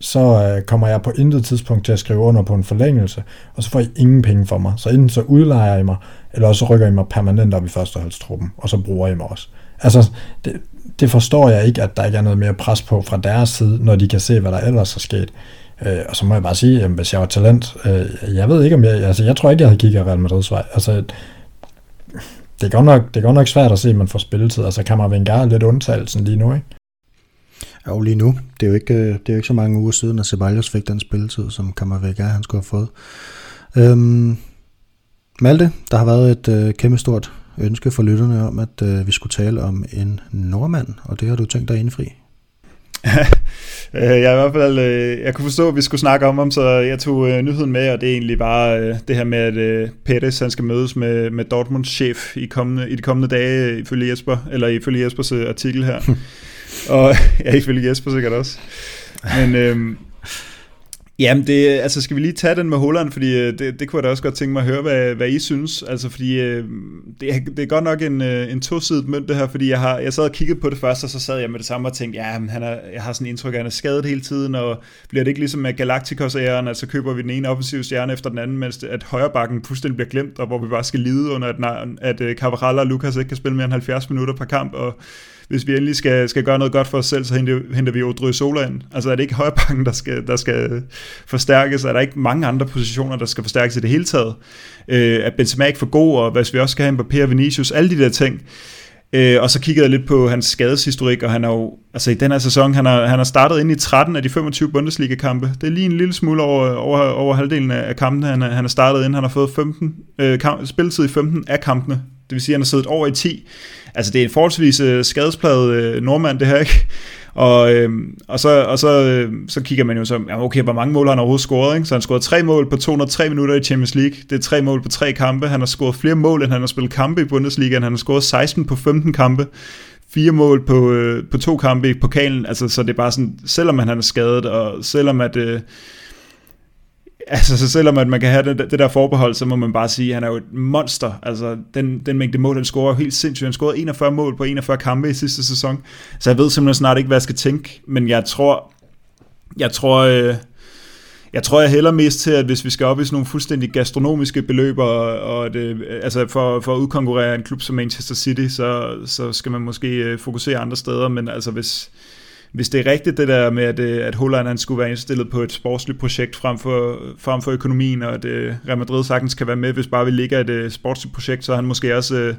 så øh, kommer jeg på intet tidspunkt til at skrive under på en forlængelse, og så får I ingen penge for mig. Så enten så udlejer I mig, eller så rykker I mig permanent op i førsteholdstruppen, og så bruger I mig også. Altså, det, det forstår jeg ikke, at der ikke er noget mere pres på fra deres side, når de kan se, hvad der ellers er sket. Øh, og så må jeg bare sige, at hvis jeg var talent, øh, jeg ved ikke om jeg, altså jeg tror ikke, jeg havde kigget Real Madrid's vej. Altså, det er, godt nok, det er godt nok svært at se, at man får spilletid. Altså Kammervenger er lidt undtagelsen lige nu, ikke? Jo, lige nu. Det er jo ikke, øh, det er jo ikke så mange uger siden, at Ceballos fik den spilletid, som Kammervenger han skulle have fået. Øhm, Malte, der har været et øh, kæmpe stort ønske for lytterne om, at øh, vi skulle tale om en nordmand, og det har du tænkt dig indfri. Øh, jeg i hvert fald, øh, jeg kunne forstå, at vi skulle snakke om ham, så jeg tog nyheden med, og det er egentlig bare det her med, at Pettis han skal mødes med, med Dortmunds chef i, kommende, i de kommende dage, ifølge Jesper, eller ifølge Jespers artikel her. og ja, ifølge Jesper sikkert også. Men øhm, Jamen, det, altså skal vi lige tage den med Holland, fordi øh, det, det kunne jeg da også godt tænke mig at høre, hvad, hvad I synes. Altså, fordi øh, det, er, det er godt nok en, øh, en tosidet mønt det her, fordi jeg, har, jeg sad og kiggede på det først, og så sad jeg med det samme og tænkte, ja, han er, jeg har sådan en indtryk, at han er skadet hele tiden, og bliver det ikke ligesom med Galacticos-æren, altså køber vi den ene offensive stjerne efter den anden, mens det, at højrebakken pludselig bliver glemt, og hvor vi bare skal lide under, at, at øh, Cabral og Lucas ikke kan spille mere end 70 minutter per kamp, og hvis vi endelig skal, skal gøre noget godt for os selv, så henter, henter vi Odry Sola ind. Altså er det ikke højrebakken, der skal, der skal forstærkes? Er der ikke mange andre positioner, der skal forstærkes i det hele taget? Øh, er Benzema ikke for god, og hvis vi også skal have Mbappé og Vinicius, alle de der ting. Øh, og så kiggede jeg lidt på hans skadeshistorik, og han er jo, altså i den her sæson, han har, han har startet ind i 13 af de 25 Bundesliga-kampe. Det er lige en lille smule over, over, over halvdelen af kampene, han, han har startet ind. Han har fået 15, øh, kamp, spilletid i 15 af kampene. Det vil sige, at han har siddet over i 10 altså det er en forholdsvis øh, skadespladet øh, nordmand, det her, ikke? Og, øh, og, så, og så, øh, så kigger man jo så, ja, okay, hvor mange mål har han overhovedet scoret? Ikke? Så han scorede tre mål på 203 minutter i Champions League. Det er tre mål på tre kampe. Han har scoret flere mål, end han har spillet kampe i Bundesliga. Han har scoret 16 på 15 kampe. Fire mål på, øh, på to kampe i pokalen. Altså, så det er bare sådan, selvom han er skadet, og selvom at... Øh, altså så selvom at man kan have det, det der forbehold, så må man bare sige, at han er jo et monster. Altså den, den mængde mål, han scorer er helt sindssygt. Han scorede 41 mål på 41 kampe i sidste sæson. Så jeg ved simpelthen snart ikke, hvad jeg skal tænke. Men jeg tror, jeg tror, øh, jeg tror, jeg hælder mest til, at hvis vi skal op i sådan nogle fuldstændig gastronomiske beløb, og, og det, øh, altså for, for at udkonkurrere en klub som Manchester City, så, så skal man måske øh, fokusere andre steder. Men altså hvis, hvis det er rigtigt det der med, at, øh, at Holland han skulle være indstillet på et sportsligt projekt frem for, frem for økonomien, og at uh, Real Madrid sagtens kan være med, hvis bare vi ligger et uh, sportsligt projekt, så er han måske også uh,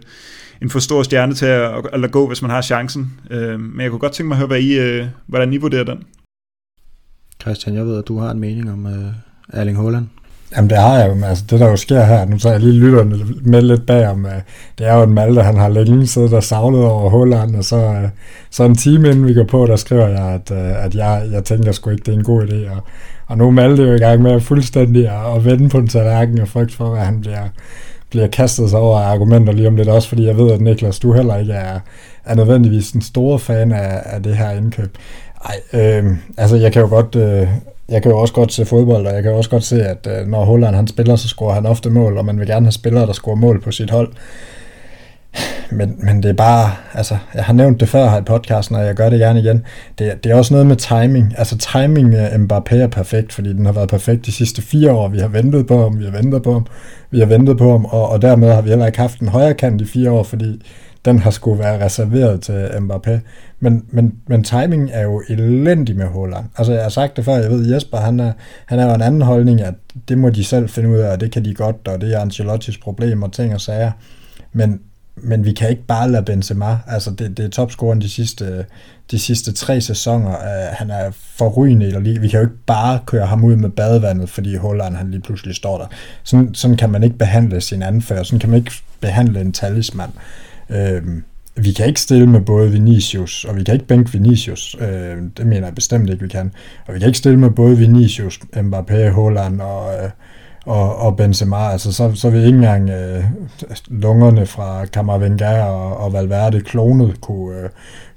en for stor stjerne til at, at, at lade gå, hvis man har chancen. Uh, men jeg kunne godt tænke mig at høre, hvad I, uh, hvordan I vurderer den. Christian, jeg ved, at du har en mening om uh, Erling Haaland. Jamen det har jeg jo, men altså det der jo sker her, nu tager jeg lige lytterne med lidt bagom, øh, det er jo en Malte, han har længe siddet og savlet over Holland, og så, øh, så en time inden vi går på, der skriver jeg, at, øh, at jeg, jeg tænker sgu ikke, det er en god idé, og, og nu er Malte jo i gang med fuldstændig at, at vende på en tallerken og frygt for, hvad han bliver, bliver kastet sig over argumenter lige om lidt, også fordi jeg ved, at Niklas, du heller ikke er, er nødvendigvis en stor fan af, af det her indkøb. Nej, øh, altså jeg kan jo godt... Øh, jeg kan jo også godt se fodbold, og jeg kan jo også godt se, at øh, når Holland han spiller, så scorer han ofte mål, og man vil gerne have spillere, der scorer mål på sit hold. Men, men det er bare, altså, jeg har nævnt det før her i podcasten, og jeg gør det gerne igen. Det, det er også noget med timing. Altså, timing af Mbappé er perfekt, fordi den har været perfekt de sidste fire år. Vi har ventet på ham, vi har ventet på ham, vi har ventet på ham, og, og dermed har vi heller ikke haft en højre kant i fire år, fordi den har skulle være reserveret til Mbappé. Men, men, men timing er jo elendig med Holland. Altså jeg har sagt det før, jeg ved Jesper, han er, han er jo en anden holdning, at det må de selv finde ud af, og det kan de godt, og det er Ancelottis problem og ting og sager. Men, men vi kan ikke bare lade Benzema, altså det, det er topscoren de sidste, de sidste tre sæsoner, uh, han er forrygende, eller lige, vi kan jo ikke bare køre ham ud med badevandet, fordi Holland han lige pludselig står der. Sådan, sådan kan man ikke behandle sin anfører, sådan kan man ikke behandle en talisman. Øh, vi kan ikke stille med både Vinicius, og vi kan ikke bænke Vinicius, øh, det mener jeg bestemt ikke, vi kan. Og vi kan ikke stille med både Vinicius, Mbappé, Holland og, øh, og, og Benzema, altså så, så vil ikke engang øh, lungerne fra Kammervenga og, og Valverde klonet kunne, øh,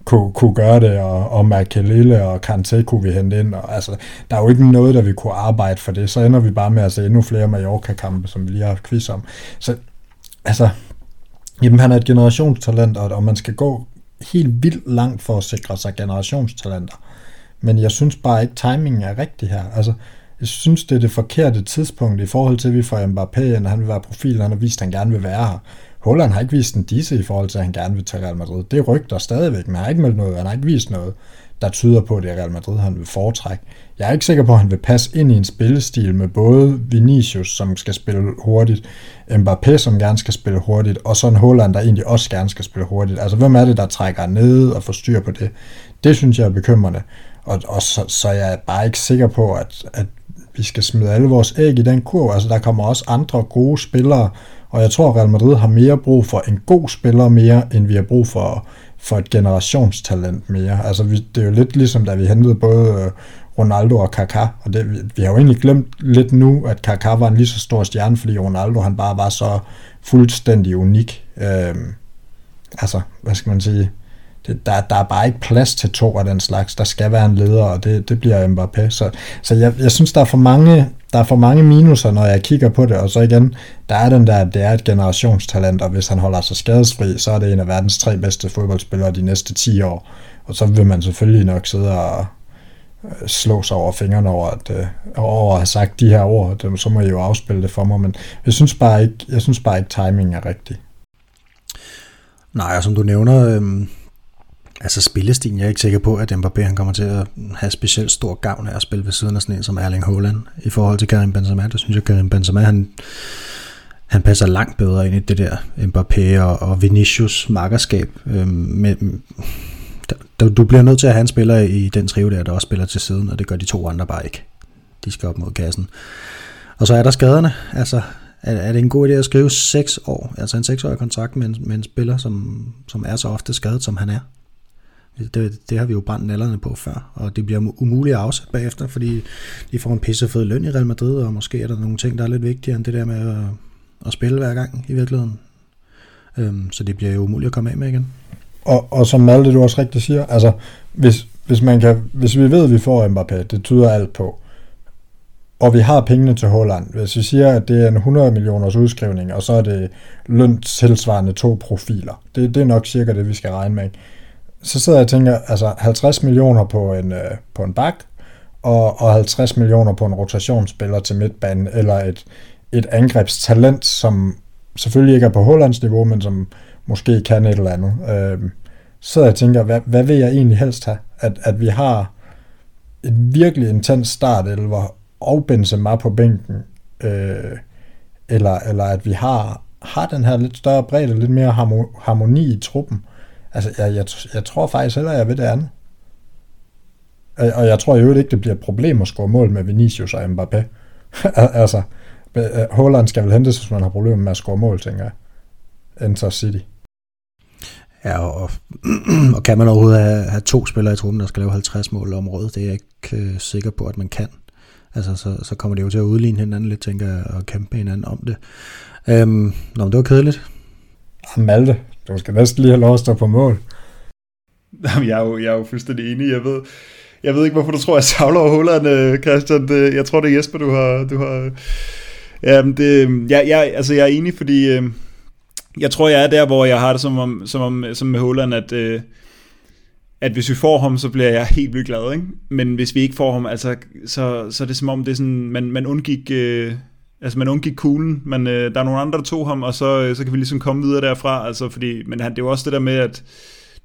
kunne, kunne gøre det, og, og Makelele og Kante kunne vi hente ind. Og, altså, der er jo ikke noget, der vi kunne arbejde for det. Så ender vi bare med at se endnu flere Mallorca-kampe, som vi lige har quiz om. Så altså, Jamen, han er et generationstalent, og man skal gå helt vildt langt for at sikre sig generationstalenter. Men jeg synes bare ikke, timingen er rigtig her. Altså, jeg synes, det er det forkerte tidspunkt i forhold til, at vi får Mbappé, når han vil være profil, han har vist, at han gerne vil være her. Holland har ikke vist en disse i forhold til, at han gerne vil til Real Madrid. Det rygter stadigvæk, men han har ikke meldt noget, han har ikke vist noget der tyder på, at det er Real Madrid, han vil foretrække. Jeg er ikke sikker på, at han vil passe ind i en spillestil med både Vinicius, som skal spille hurtigt, Mbappé, som gerne skal spille hurtigt, og så en Holland, der egentlig også gerne skal spille hurtigt. Altså, hvem er det, der trækker ned og får styr på det? Det synes jeg er bekymrende. Og, og så, så jeg er bare ikke sikker på, at, at vi skal smide alle vores æg i den kurv. Altså, der kommer også andre gode spillere, og jeg tror, at Real Madrid har mere brug for en god spiller mere, end vi har brug for for et generationstalent mere. Altså, vi, det er jo lidt ligesom, da vi hentede både øh, Ronaldo og Kaká, og det, vi, har jo egentlig glemt lidt nu, at Kaká var en lige så stor stjerne, fordi Ronaldo han bare var så fuldstændig unik. Øhm, altså, hvad skal man sige? Det, der, der er bare ikke plads til to af den slags. Der skal være en leder, og det, det bliver Mbappé. Så, så jeg, jeg synes, der er for mange der er for mange minuser, når jeg kigger på det, og så igen, der er den der, det er et generationstalent, og hvis han holder sig skadesfri, så er det en af verdens tre bedste fodboldspillere de næste 10 år, og så vil man selvfølgelig nok sidde og slå sig over fingrene over at, øh, over at have sagt de her ord, så må jeg jo afspille det for mig, men jeg synes bare ikke, jeg synes bare ikke timingen er rigtig. Nej, og som du nævner, øh, Altså spillestilen, jeg er ikke sikker på, at Mbappé han kommer til at have specielt stor gavn af at spille ved siden af sådan en som Erling Haaland i forhold til Karim Benzema. Der synes jeg, Karim Benzema han, han passer langt bedre ind i det der Mbappé og, og Vinicius makkerskab. Øh, med, du bliver nødt til at have en spiller i den trio der, der også spiller til siden, og det gør de to andre bare ikke. De skal op mod kassen. Og så er der skaderne. Altså, er, er det en god idé at skrive 6 år, altså en 6-årig kontrakt med en, med en spiller, som, som er så ofte skadet, som han er? Det, det har vi jo brændt nallerne på før, og det bliver umuligt at afsætte bagefter, fordi de får en pissefed løn i Real Madrid, og måske er der nogle ting, der er lidt vigtigere end det der med at, at spille hver gang i virkeligheden. Øhm, så det bliver jo umuligt at komme af med igen. Og, og som Malte, du også rigtigt siger, altså hvis, hvis, man kan, hvis vi ved, at vi får Mbappé, det tyder alt på, og vi har pengene til Holland. Hvis vi siger, at det er en 100 millioners udskrivning, og så er det løn tilsvarende to profiler. Det, det er nok cirka det, vi skal regne med. Så sidder jeg og tænker, altså 50 millioner på en, øh, på en bak, og, og 50 millioner på en rotationsspiller til midtbanen, eller et, et angrebstalent, som selvfølgelig ikke er på Hollands niveau, men som måske kan et eller andet. Øh, så jeg tænker, hvad, hvad vil jeg egentlig helst have? At, at vi har et virkelig intens start, eller og Benzema på bænken, øh, eller, eller at vi har, har den her lidt større bredde, lidt mere harmoni i truppen. Altså, jeg, jeg, jeg tror faktisk heller, jeg ved det andet. Og jeg tror jo ikke, det bliver et problem at score mål med Vinicius og Mbappé. altså, øh, Holland skal vel hentes, hvis man har problemer med at score mål, tænker jeg. Enter City. Ja, og, og kan man overhovedet have, have to spillere i truppen, der skal lave 50 mål om året? Det er jeg ikke øh, sikker på, at man kan. Altså, så, så kommer det jo til at udligne hinanden lidt, tænker jeg, og kæmpe hinanden om det. Øhm, nå, men det var kedeligt. Malte, du skal næsten lige have lov at stå på mål. Jamen, jeg er jo, jeg er jo fuldstændig enig. Jeg ved, jeg ved ikke, hvorfor du tror, jeg savler over øh, Christian. Det, jeg tror, det er Jesper, du har... Du har ja, det, jeg, jeg, altså, jeg er enig, fordi... Øh, jeg tror, jeg er der, hvor jeg har det som, om, som, om, som med Holland, at, øh, at hvis vi får ham, så bliver jeg helt vildt glad. Ikke? Men hvis vi ikke får ham, altså, så, så er det som om, det er sådan, man, man undgik... Øh, altså man undgik kuglen, men øh, der er nogle andre, der tog ham, og så, øh, så kan vi ligesom komme videre derfra, altså fordi, men han, det er jo også det der med, at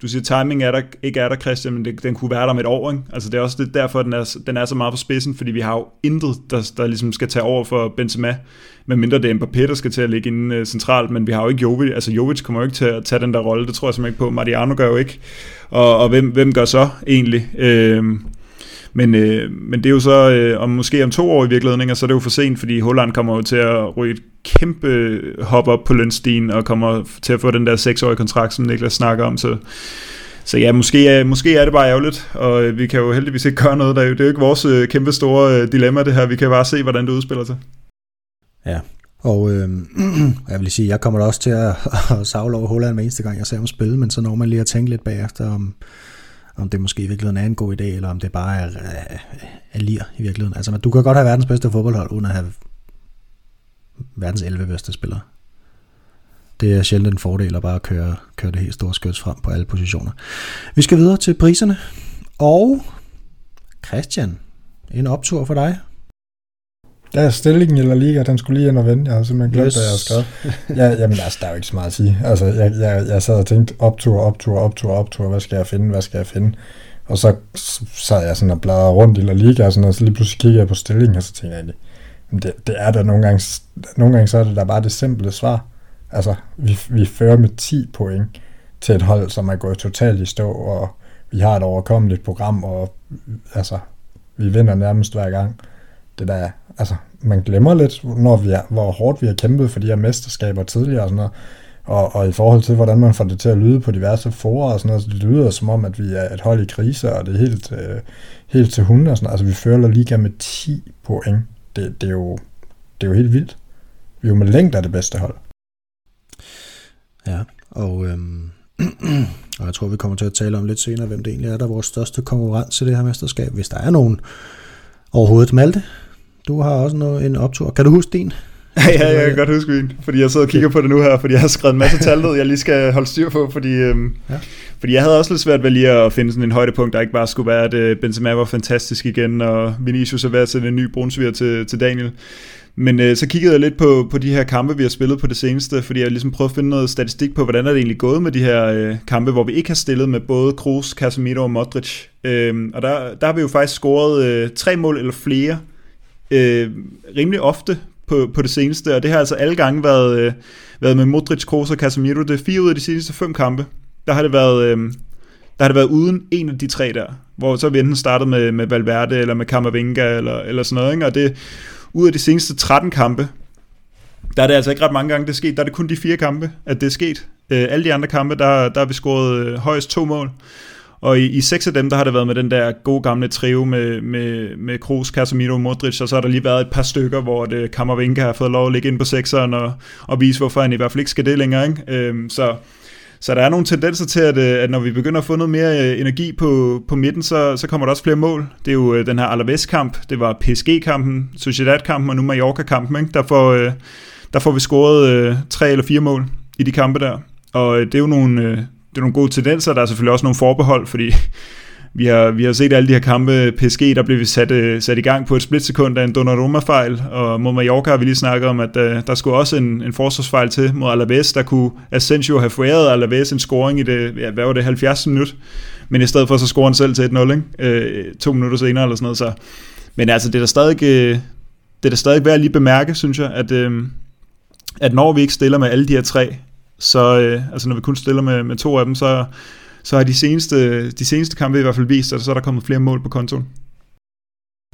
du siger, timing er der, ikke er der, Christian, men det, den kunne være der om et år. Ikke? Altså det er også det, derfor, den er, den er så meget på spidsen, fordi vi har jo intet, der, der ligesom skal tage over for Benzema, medmindre det er Mbappé, der skal til at ligge inde uh, centralt, men vi har jo ikke Jovic, altså Jovic kommer jo ikke til at tage den der rolle, det tror jeg simpelthen ikke på, Mariano gør jo ikke, og, og hvem, hvem gør så egentlig? Øh, men, øh, men det er jo så øh, om måske om to år i virkeligheden, og så er det jo for sent, fordi Holland kommer jo til at ryge et kæmpe hop op på lønstigen, og kommer til at få den der seksårige kontrakt, som Niklas snakker om, så så ja, måske, øh, måske er det bare ærgerligt, og øh, vi kan jo heldigvis ikke gøre noget. Der. Det er jo ikke vores kæmpe store dilemma, det her. Vi kan bare se, hvordan det udspiller sig. Ja, og øh, jeg vil sige, jeg kommer da også til at, at savle over Holland hver eneste gang, jeg ser ham spille, men så når man lige at tænke lidt bagefter, om, om det måske i virkeligheden er en god idé, eller om det bare er, er, er lir i virkeligheden. Altså, du kan godt have verdens bedste fodboldhold, uden at have verdens 11 bedste spillere. Det er sjældent en fordel at bare køre, køre det helt store skøds frem på alle positioner. Vi skal videre til priserne. Og Christian, en optur for dig. Der er stillingen eller liga, den skulle lige ind og vende. Jeg har simpelthen glemt, yes. hvad jeg har skrevet. Ja, jamen, altså, der er jo ikke så meget at sige. Altså, jeg, jeg, jeg sad og tænkte, optur, optur, optur, optur, hvad skal jeg finde, hvad skal jeg finde? Og så sad jeg sådan og bladrede rundt i La Liga, og, sådan, og så lige pludselig kiggede jeg på stillingen, og så tænkte jeg, det, det er der nogle gange, nogle gange så er det der bare det simple svar. Altså, vi, vi fører med 10 point til et hold, som er gået totalt i stå, og vi har et overkommeligt program, og altså, vi vinder nærmest hver gang. Det der, altså, man glemmer lidt, når vi er, hvor hårdt vi har kæmpet for de her mesterskaber tidligere og sådan noget. Og, og i forhold til, hvordan man får det til at lyde på diverse forer og sådan noget, så det lyder som om, at vi er et hold i krise, og det er helt, øh, helt til hunde og sådan noget. Altså, vi fører liga med 10 point. Det, det, er jo, det er jo helt vildt. Vi er jo med længder det bedste hold. Ja, og, øhm, og jeg tror, vi kommer til at tale om lidt senere, hvem det egentlig er, der er vores største konkurrence i det her mesterskab, hvis der er nogen overhovedet. Malte, du har også noget, en optur. Kan du huske din? ja, jeg kan godt huske min, fordi jeg sidder og kigger på det nu her, fordi jeg har skrevet en masse tal ned, jeg lige skal holde styr på, fordi, øhm, ja. fordi jeg havde også lidt svært ved lige at finde sådan en højdepunkt, der ikke bare skulle være, at øh, Benzema var fantastisk igen, og Vinicius er at sætte en ny brunsviger til, til Daniel. Men øh, så kiggede jeg lidt på, på de her kampe, vi har spillet på det seneste, fordi jeg ligesom prøvede at finde noget statistik på, hvordan er det egentlig gået med de her øh, kampe, hvor vi ikke har stillet med både Kroos, Casemiro og Modric. Øh, og der, der har vi jo faktisk scoret øh, tre mål eller flere øh, rimelig ofte på, på det seneste, og det har altså alle gange været, øh, været med Modric, Kroos og Casemiro. Det er fire ud af de seneste fem kampe. Der har det været... Øh, der har det været uden en af de tre der, hvor så har vi enten startet med, med Valverde eller med Camavinga eller, eller sådan noget, ikke? og det, ud af de seneste 13 kampe, der er det altså ikke ret mange gange, det er sket. Der er det kun de fire kampe, at det er sket. Øh, alle de andre kampe, der, der har vi scoret øh, højst to mål. Og i, i seks af dem, der har det været med den der gode gamle trio med, med, med Kroos, Casemiro og Modric, og så har der lige været et par stykker, hvor det øh, Kammervinka har fået lov at ligge ind på sekseren og, og vise, hvorfor han i hvert fald ikke skal det længere. Ikke? Øhm, så så der er nogle tendenser til, at, øh, at når vi begynder at få noget mere øh, energi på, på midten, så, så kommer der også flere mål. Det er jo den her Alaves-kamp, det var PSG-kampen, Sociedad-kampen og nu Mallorca-kampen. Ikke? Der, får, der får vi scoret øh, tre eller fire mål i de kampe der. Og det er jo nogle, det er nogle gode tendenser. Der er selvfølgelig også nogle forbehold, fordi vi har, vi har set alle de her kampe, PSG, der blev vi sat, øh, sat i gang på et splitsekund af en Donnarumma-fejl, og mod Mallorca har vi lige snakket om, at uh, der skulle også en, en forsvarsfejl til mod Alaves, der kunne Asensio have foræret Alaves en scoring i det, ja, hvad var det, 70 minut, men i stedet for så scorer han selv til 1-0, ikke? Uh, to minutter senere eller sådan noget, så men altså, det er da stadig, det er da stadig værd at lige bemærke, synes jeg, at, øh, at når vi ikke stiller med alle de her tre, så øh, altså når vi kun stiller med, med to af dem, så så har de seneste, de seneste kampe i hvert fald vist, at så er der kommet flere mål på kontoen.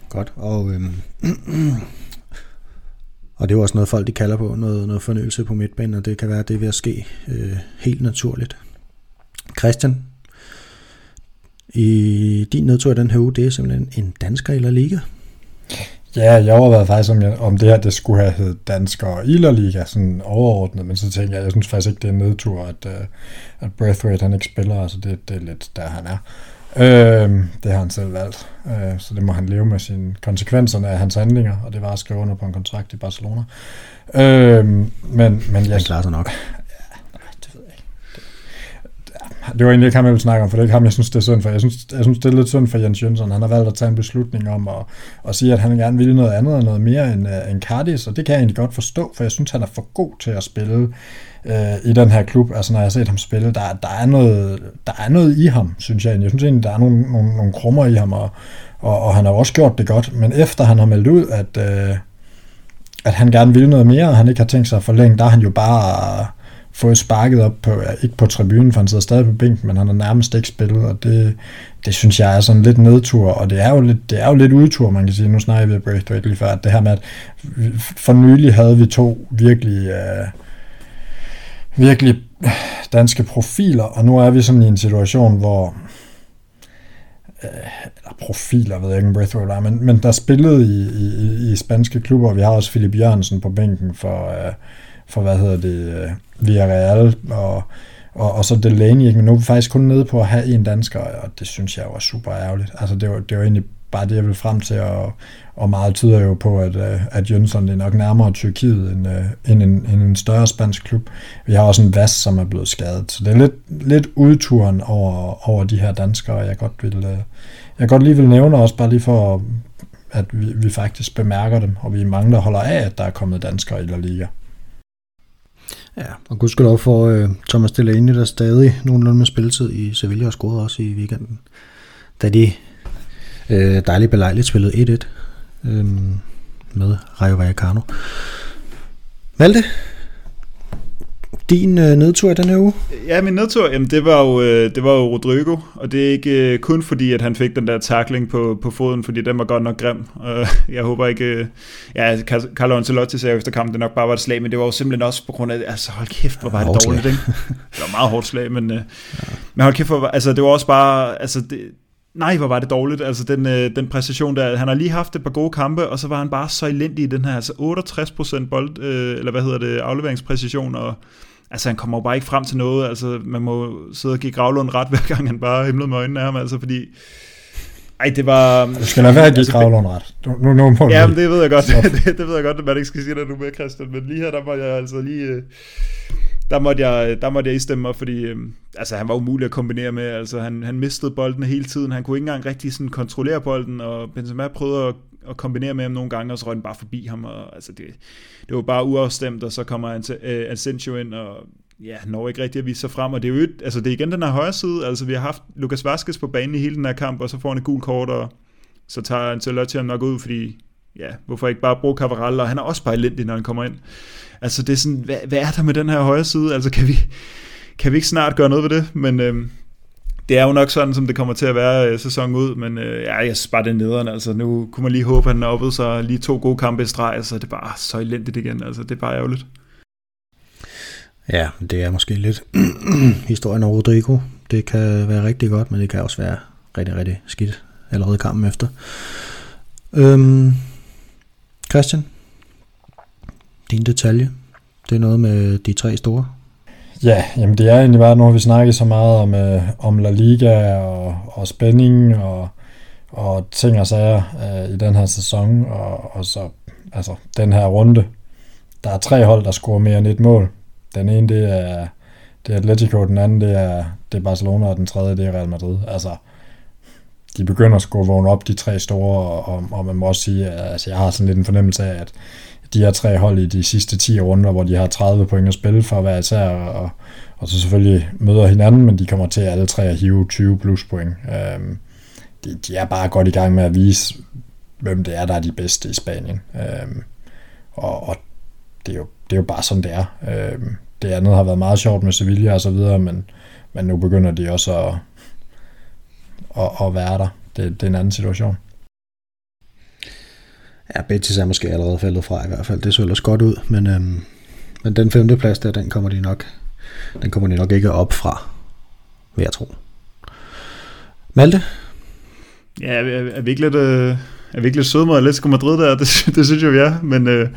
Godt, og, øhm, og det er jo også noget, folk de kalder på, noget, noget fornyelse på midtbanen, og det kan være, at det er ved at ske øh, helt naturligt. Christian, i din nedtur i den her uge, det er simpelthen en dansker eller Liga. Ja, jeg overvejede faktisk, om, jeg, om det her det skulle have heddet Dansker og Ilerliga, Liga, sådan overordnet, men så tænkte jeg, jeg synes faktisk ikke, det er en nedtur, at, øh, at Braithwaite han ikke spiller, altså det, det er lidt der, han er. Øh, det har han selv valgt, øh, så det må han leve med sine konsekvenserne af hans handlinger, og det var at skrive under på en kontrakt i Barcelona. Øh, men, men jeg, han klarer sig nok det var egentlig ikke ham, jeg ville snakke om, for det er ikke ham, jeg synes, det er synd for. Jeg synes, jeg synes det er lidt synd for Jens Jønsson. Han har valgt at tage en beslutning om at, at sige, at han gerne vil noget andet og noget mere end, uh, end Cardis, og det kan jeg egentlig godt forstå, for jeg synes, han er for god til at spille uh, i den her klub. Altså, når jeg har set ham spille, der, der, er, noget, der er noget i ham, synes jeg. Jeg synes egentlig, der er nogle, nogle, nogle krummer i ham, og, og, og han har også gjort det godt. Men efter han har meldt ud, at, uh, at han gerne vil noget mere, og han ikke har tænkt sig at forlænge, der er han jo bare... Uh, fået sparket op på, ja, ikke på tribunen, for han sidder stadig på bænken, men han har nærmest ikke spillet, og det, det synes jeg er sådan lidt nedtur, og det er jo lidt, det er jo lidt udtur, man kan sige. Nu snakker vi om Braithwaite lige før, at det her med, at for nylig havde vi to virkelig, øh, virkelig danske profiler, og nu er vi sådan i en situation, hvor uh, eller profiler, ved jeg ikke, Braithwaite er, men, men der spillede i, i, i spanske klubber, vi har også Philip Jørgensen på bænken for, øh, for hvad hedder det, øh, Villarreal og, og, og så Delaney, ikke? men nu er vi faktisk kun nede på at have en dansker, og det synes jeg var super ærgerligt. Altså det var, det var egentlig bare det, jeg ville frem til, og, og meget tyder jo på, at, øh, at Jønsson er nok nærmere Tyrkiet end, øh, end, en, end en større spansk klub. Vi har også en Vas, som er blevet skadet, så det er lidt, lidt udturen over, over de her danskere, jeg godt vil, øh, jeg godt lige vil nævne også, bare lige for, at vi, vi faktisk bemærker dem, og vi er mange, der holder af, at der er kommet danskere i La Liga. Ja, og gudskelov for øh, Thomas Delaney, der stadig nogenlunde med spilletid i Sevilla og scorede også i weekenden. Da de øh, dejligt belejligt spillede 1-1 øh, med Rayo Vallecano. Malte, din øh, nedtur den her uge? Ja, min nedtur, jamen det var jo, øh, det var jo Rodrigo, og det er ikke øh, kun fordi, at han fik den der tackling på, på foden, fordi den var godt nok grim. Øh, jeg håber ikke, øh, ja, Carlo Ancelotti sagde efter kampen, det nok bare var et slag, men det var jo simpelthen også på grund af, altså hold kæft, hvor var det dårligt, ikke? Det var meget hårdt slag, men, øh, ja. men hold kæft, hvor, altså det var også bare, altså det, Nej, hvor var det dårligt. Altså den, øh, den præstation der, han har lige haft et par gode kampe, og så var han bare så elendig i den her, altså 68% bold, øh, eller hvad hedder det, afleveringspræcision, og altså han kommer jo bare ikke frem til noget, altså man må sidde og give Gravlund ret, hver gang han bare himlede med øjnene af ham, altså fordi, ej, det var... Du skal lade være at give altså, Gravlund ret. Nu, nu må ja, men det ved jeg godt, det, det, ved jeg godt, at man ikke skal sige det nu med, Christian, men lige her, der må jeg altså lige... Øh, der måtte jeg, der måtte jeg istemme mig, fordi øh, altså, han var umulig at kombinere med. Altså, han, han mistede bolden hele tiden. Han kunne ikke engang rigtig sådan, kontrollere bolden, og Benzema prøvede at, at kombinere med ham nogle gange, og så røg den bare forbi ham. Og, altså, det, det var bare uafstemt, og så kommer øh, Asensio ind, og ja, når ikke rigtig at vise sig frem, og det er jo et, altså det er igen den her højre side, altså vi har haft Lukas Vaskes på banen i hele den her kamp, og så får han et gul kort, og så tager Ancelotti ham nok ud, fordi ja, hvorfor ikke bare bruge Cavaral, og han er også bare elendig, når han kommer ind. Altså det er sådan, hvad, hvad er der med den her højre side? Altså kan vi, kan vi ikke snart gøre noget ved det? Men øhm, det er jo nok sådan, som det kommer til at være øh, sæsonen ud, men øh, ja, jeg synes bare, det er nederen. Altså, nu kunne man lige håbe, at han oppede sig lige to gode kampe i streg, så det er bare så elendigt igen. Altså, det er bare ærgerligt. Ja, det er måske lidt historien om Rodrigo. Det kan være rigtig godt, men det kan også være rigtig, rigtig skidt allerede kampen efter. Øhm, Christian, din detalje, det er noget med de tre store. Ja, jamen det er egentlig bare, nu har vi snakket så meget om, øh, om La Liga og, og spænding og, og ting og sager øh, i den her sæson, og, og så altså, den her runde. Der er tre hold, der scorer mere end et mål. Den ene, det er, det er Atletico, den anden, det er, det er Barcelona, og den tredje, det er Real Madrid. Altså, de begynder at skulle vågne op, de tre store, og, og man må også sige, at altså, jeg har sådan lidt en fornemmelse af, at de her tre hold i de sidste 10 runder, hvor de har 30 point at spille for hver især, og, og så selvfølgelig møder hinanden, men de kommer til alle tre at hive 20 plus point. Øhm, de, de er bare godt i gang med at vise, hvem det er, der er de bedste i Spanien. Øhm, og, og det, er jo, det er jo bare sådan, det er. Øhm, det andet har været meget sjovt med Sevilla og så videre, men, men nu begynder de også at, at, at være der. Det, det er en anden situation. Ja, Betis er måske allerede faldet fra i hvert fald. Det så ellers godt ud, men, øhm, men den femte plads der, den kommer de nok, den kommer de nok ikke op fra, vil jeg tro. Malte? Ja, er, er vi ikke lidt, øh, er vi ikke lidt søde mod Atletico Madrid der? Det, det synes jeg, vi er, men, øh,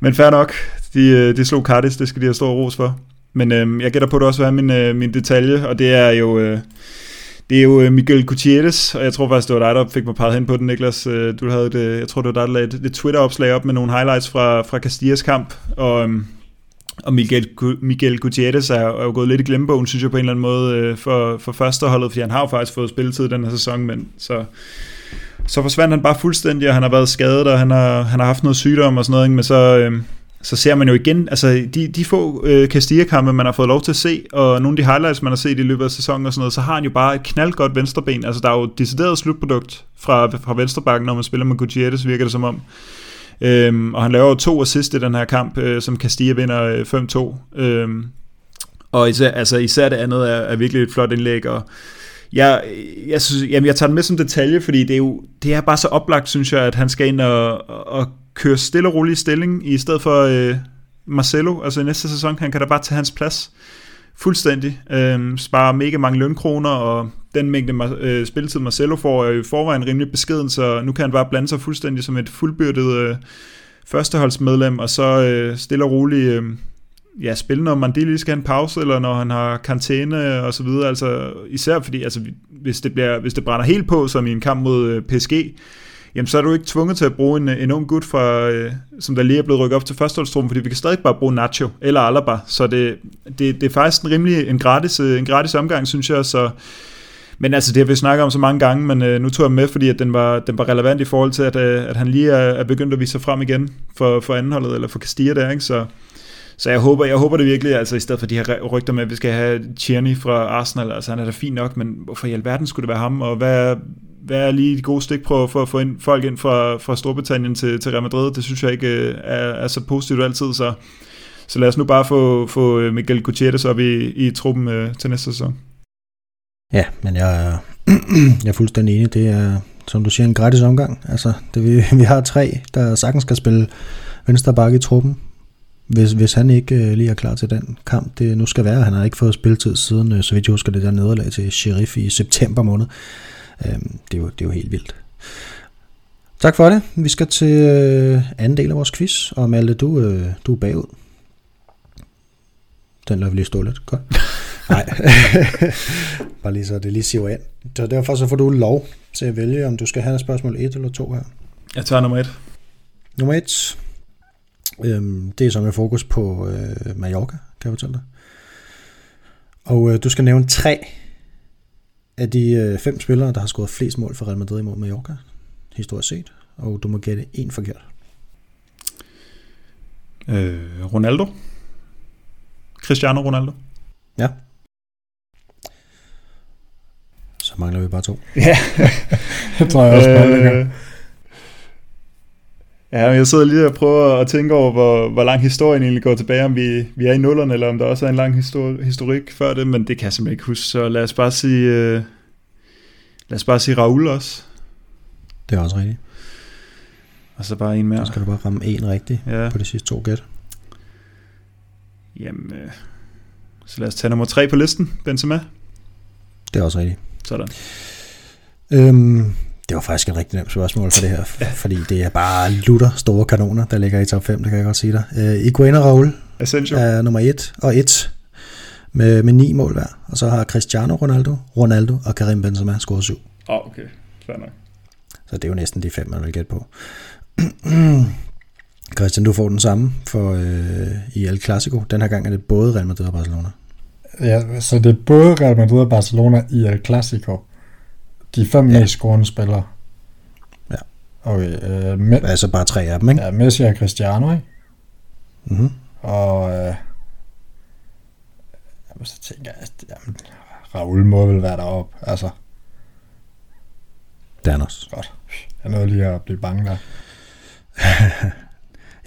men fair nok. De, øh, de slog Cardis, det skal de have stor ros for. Men øh, jeg gætter på, at det også vil min, øh, min detalje, og det er jo... Øh, det er jo øh, Miguel Gutierrez, og jeg tror faktisk, det var dig, der fik mig peget hen på den, Niklas. Øh, du havde det, jeg tror, det var dig, der lagde et, et Twitter-opslag op med nogle highlights fra, fra Castillas kamp, og, øhm, og Miguel, Miguel Gutierrez er, er jo gået lidt i glemmebogen, synes jeg på en eller anden måde, øh, for, for førsteholdet, fordi han har jo faktisk fået spilletid den her sæson, men så, så forsvandt han bare fuldstændig, og han har været skadet, og han har, han har haft noget sygdom og sådan noget, men så, øh, så ser man jo igen, altså de, de få øh, Castilla-kampe, man har fået lov til at se, og nogle af de highlights, man har set i løbet af sæsonen og sådan noget, så har han jo bare et knaldgodt venstreben. Altså der er jo et decideret slutprodukt fra, fra venstrebakken, når man spiller med Gutierrez, virker det som om. Øhm, og han laver jo to assist i den her kamp, øh, som Castilla vinder øh, 5-2. Øhm, og især, altså, især det andet er, er virkelig et flot indlæg, og jeg, jeg, synes, jamen jeg tager den med som detalje, fordi det er jo det er bare så oplagt, synes jeg, at han skal ind og, og køre stille og rolig stilling, i stedet for øh, Marcelo. Altså i næste sæson, han kan da bare tage hans plads fuldstændig. Øh, spare mega mange lønkroner, og den mængde øh, spilletid Marcelo får er jo i forvejen rimelig beskeden, så nu kan han bare blande sig fuldstændig som et fuldbyrdet øh, førsteholdsmedlem, og så øh, stille og roligt øh, ja, spille, når Mandili skal have en pause, eller når han har karantæne og så videre. Altså, især fordi, altså, hvis, det bliver, hvis det brænder helt på, som i en kamp mod øh, PSG, jamen så er du ikke tvunget til at bruge en, øh, en ung gut, fra, øh, som der lige er blevet rykket op til førsteholdstruppen, fordi vi kan stadig bare bruge Nacho eller Alaba, så det, det, det er faktisk en rimelig en gratis, øh, en gratis omgang, synes jeg, så men altså, det har vi snakket om så mange gange, men øh, nu tog jeg med, fordi at den, var, den var relevant i forhold til, at, øh, at han lige er, er begyndt at vise sig frem igen for, for andenholdet, eller for Castilla der, ikke? Så, så jeg håber, jeg håber det virkelig, altså i stedet for de her rygter med, at vi skal have Tierney fra Arsenal, altså han er da fint nok, men hvorfor i alverden skulle det være ham, og hvad, hvad er lige de gode stikprøver for at få ind, folk ind fra, fra Storbritannien til, til Real Madrid? Det synes jeg ikke øh, er, er så positivt altid, så, så lad os nu bare få, få øh, Miguel Gutierrez op i, i truppen øh, til næste sæson. Ja, men jeg er, jeg er fuldstændig enig. Det er, som du siger, en gratis omgang. Altså, det, vi, vi har tre, der sagtens skal spille venstre bakke i truppen. Hvis, hvis han ikke øh, lige er klar til den kamp, det nu skal være. Han har ikke fået spilletid siden, øh, så vidt jeg husker, det der nederlag til Sheriff i september måned. Øh, det, er jo, det er jo helt vildt. Tak for det. Vi skal til øh, anden del af vores quiz, og Malte, du, øh, du er bagud. Den lader vi lige stå lidt. Godt. Nej, bare lige så det lige siger ind. Så derfor så får du lov til at vælge, om du skal have spørgsmål 1 eller 2 her. Jeg tager nummer 1. Nummer 1. Øhm, det er så med fokus på øh, Mallorca, kan jeg fortælle dig. Og øh, du skal nævne tre af de øh, fem spillere, der har scoret flest mål for Real Madrid imod Mallorca, historisk set. Og du må gætte en forkert. Øh, Ronaldo. Cristiano Ronaldo. Ja. Så mangler vi bare to. Ja. det tror jeg også, øh, Ja, jeg sidder lige og prøver at tænke over, hvor, hvor lang historien egentlig går tilbage, om vi, vi er i nullerne, eller om der også er en lang histori- historik før det, men det kan jeg simpelthen ikke huske, så lad os bare sige, øh, lad os bare sige Raul også. Det er også rigtigt. Og så bare en mere. Så skal du bare ramme en rigtig ja. på de sidste to gæt. Jamen, øh, så lad os tage nummer tre på listen, Benzema. Det er også rigtigt. Sådan. Øhm, det var faktisk et rigtig nemt spørgsmål for det her, ja. fordi det er bare lutter store kanoner, der ligger i top 5, det kan jeg godt sige dig. Uh, Iguain og Raul Essential. er nummer 1 og 1 med, med 9 mål hver, og så har Cristiano Ronaldo, Ronaldo og Karim Benzema scoret 7. Åh, oh, okay. Fair nok. Så det er jo næsten de fem, man vil gætte på. Christian, du får den samme for øh, i El Clasico. Den her gang er det både Real Madrid og Barcelona. Ja, så det er både Real Madrid og Barcelona i El Clasico. De fem ja. mest scorende spillere. Ja. Okay, øh, Me- Altså bare tre af dem, ikke? ja, Messi og Cristiano, ikke? Mm-hmm. Og øh, jamen, så tænker jeg, at jamen, Raul må vel være deroppe. Altså, er også. godt. Jeg nåede lige at blive bange der.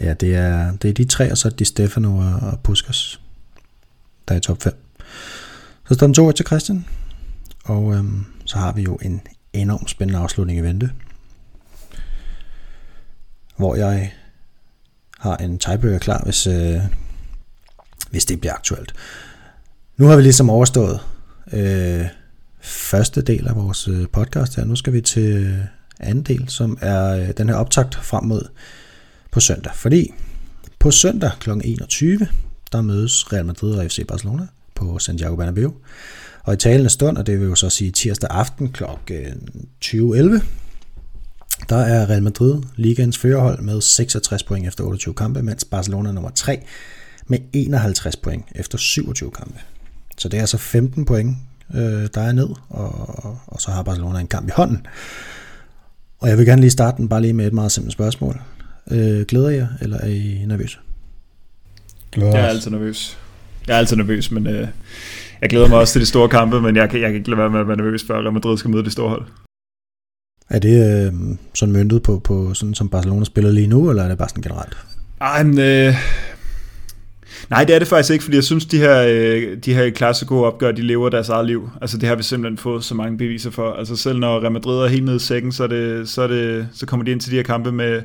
Ja, det er, det er de tre, og så er Di Stefano og og Puskas, der er i top 5. Så står den 2 til Christian, og øhm, så har vi jo en enormt spændende afslutning i vente, hvor jeg har en tiebreaker klar, hvis, øh, hvis det bliver aktuelt. Nu har vi ligesom overstået øh, første del af vores øh, podcast her. Nu skal vi til øh, anden del, som er øh, den her optakt frem mod på søndag. Fordi på søndag kl. 21, der mødes Real Madrid og FC Barcelona på Santiago Bernabeu. Og i talende stund, og det vil jo så sige tirsdag aften kl. 20.11, der er Real Madrid ligaens førerhold med 66 point efter 28 kampe, mens Barcelona er nummer 3 med 51 point efter 27 kampe. Så det er altså 15 point, øh, der er ned, og, og så har Barcelona en kamp i hånden. Og jeg vil gerne lige starte den bare lige med et meget simpelt spørgsmål. Øh, glæder I jer, eller er I nervøse? Glæder Jeg er altid nervøs. Jeg er altid nervøs, men øh, jeg glæder mig også til de store kampe, men jeg kan, jeg kan ikke lade være med at være nervøs, før Real Madrid skal møde det store hold. Er det øh, sådan møntet på, på sådan som Barcelona spiller lige nu, eller er det bare sådan generelt? Ej, men, øh, nej, det er det faktisk ikke, fordi jeg synes, de her, øh, de her klassiko opgør, de lever deres eget liv. Altså det har vi simpelthen fået så mange beviser for. Altså selv når Real Madrid er helt nede i sækken, så, er det, så, er det, så kommer de ind til de her kampe med,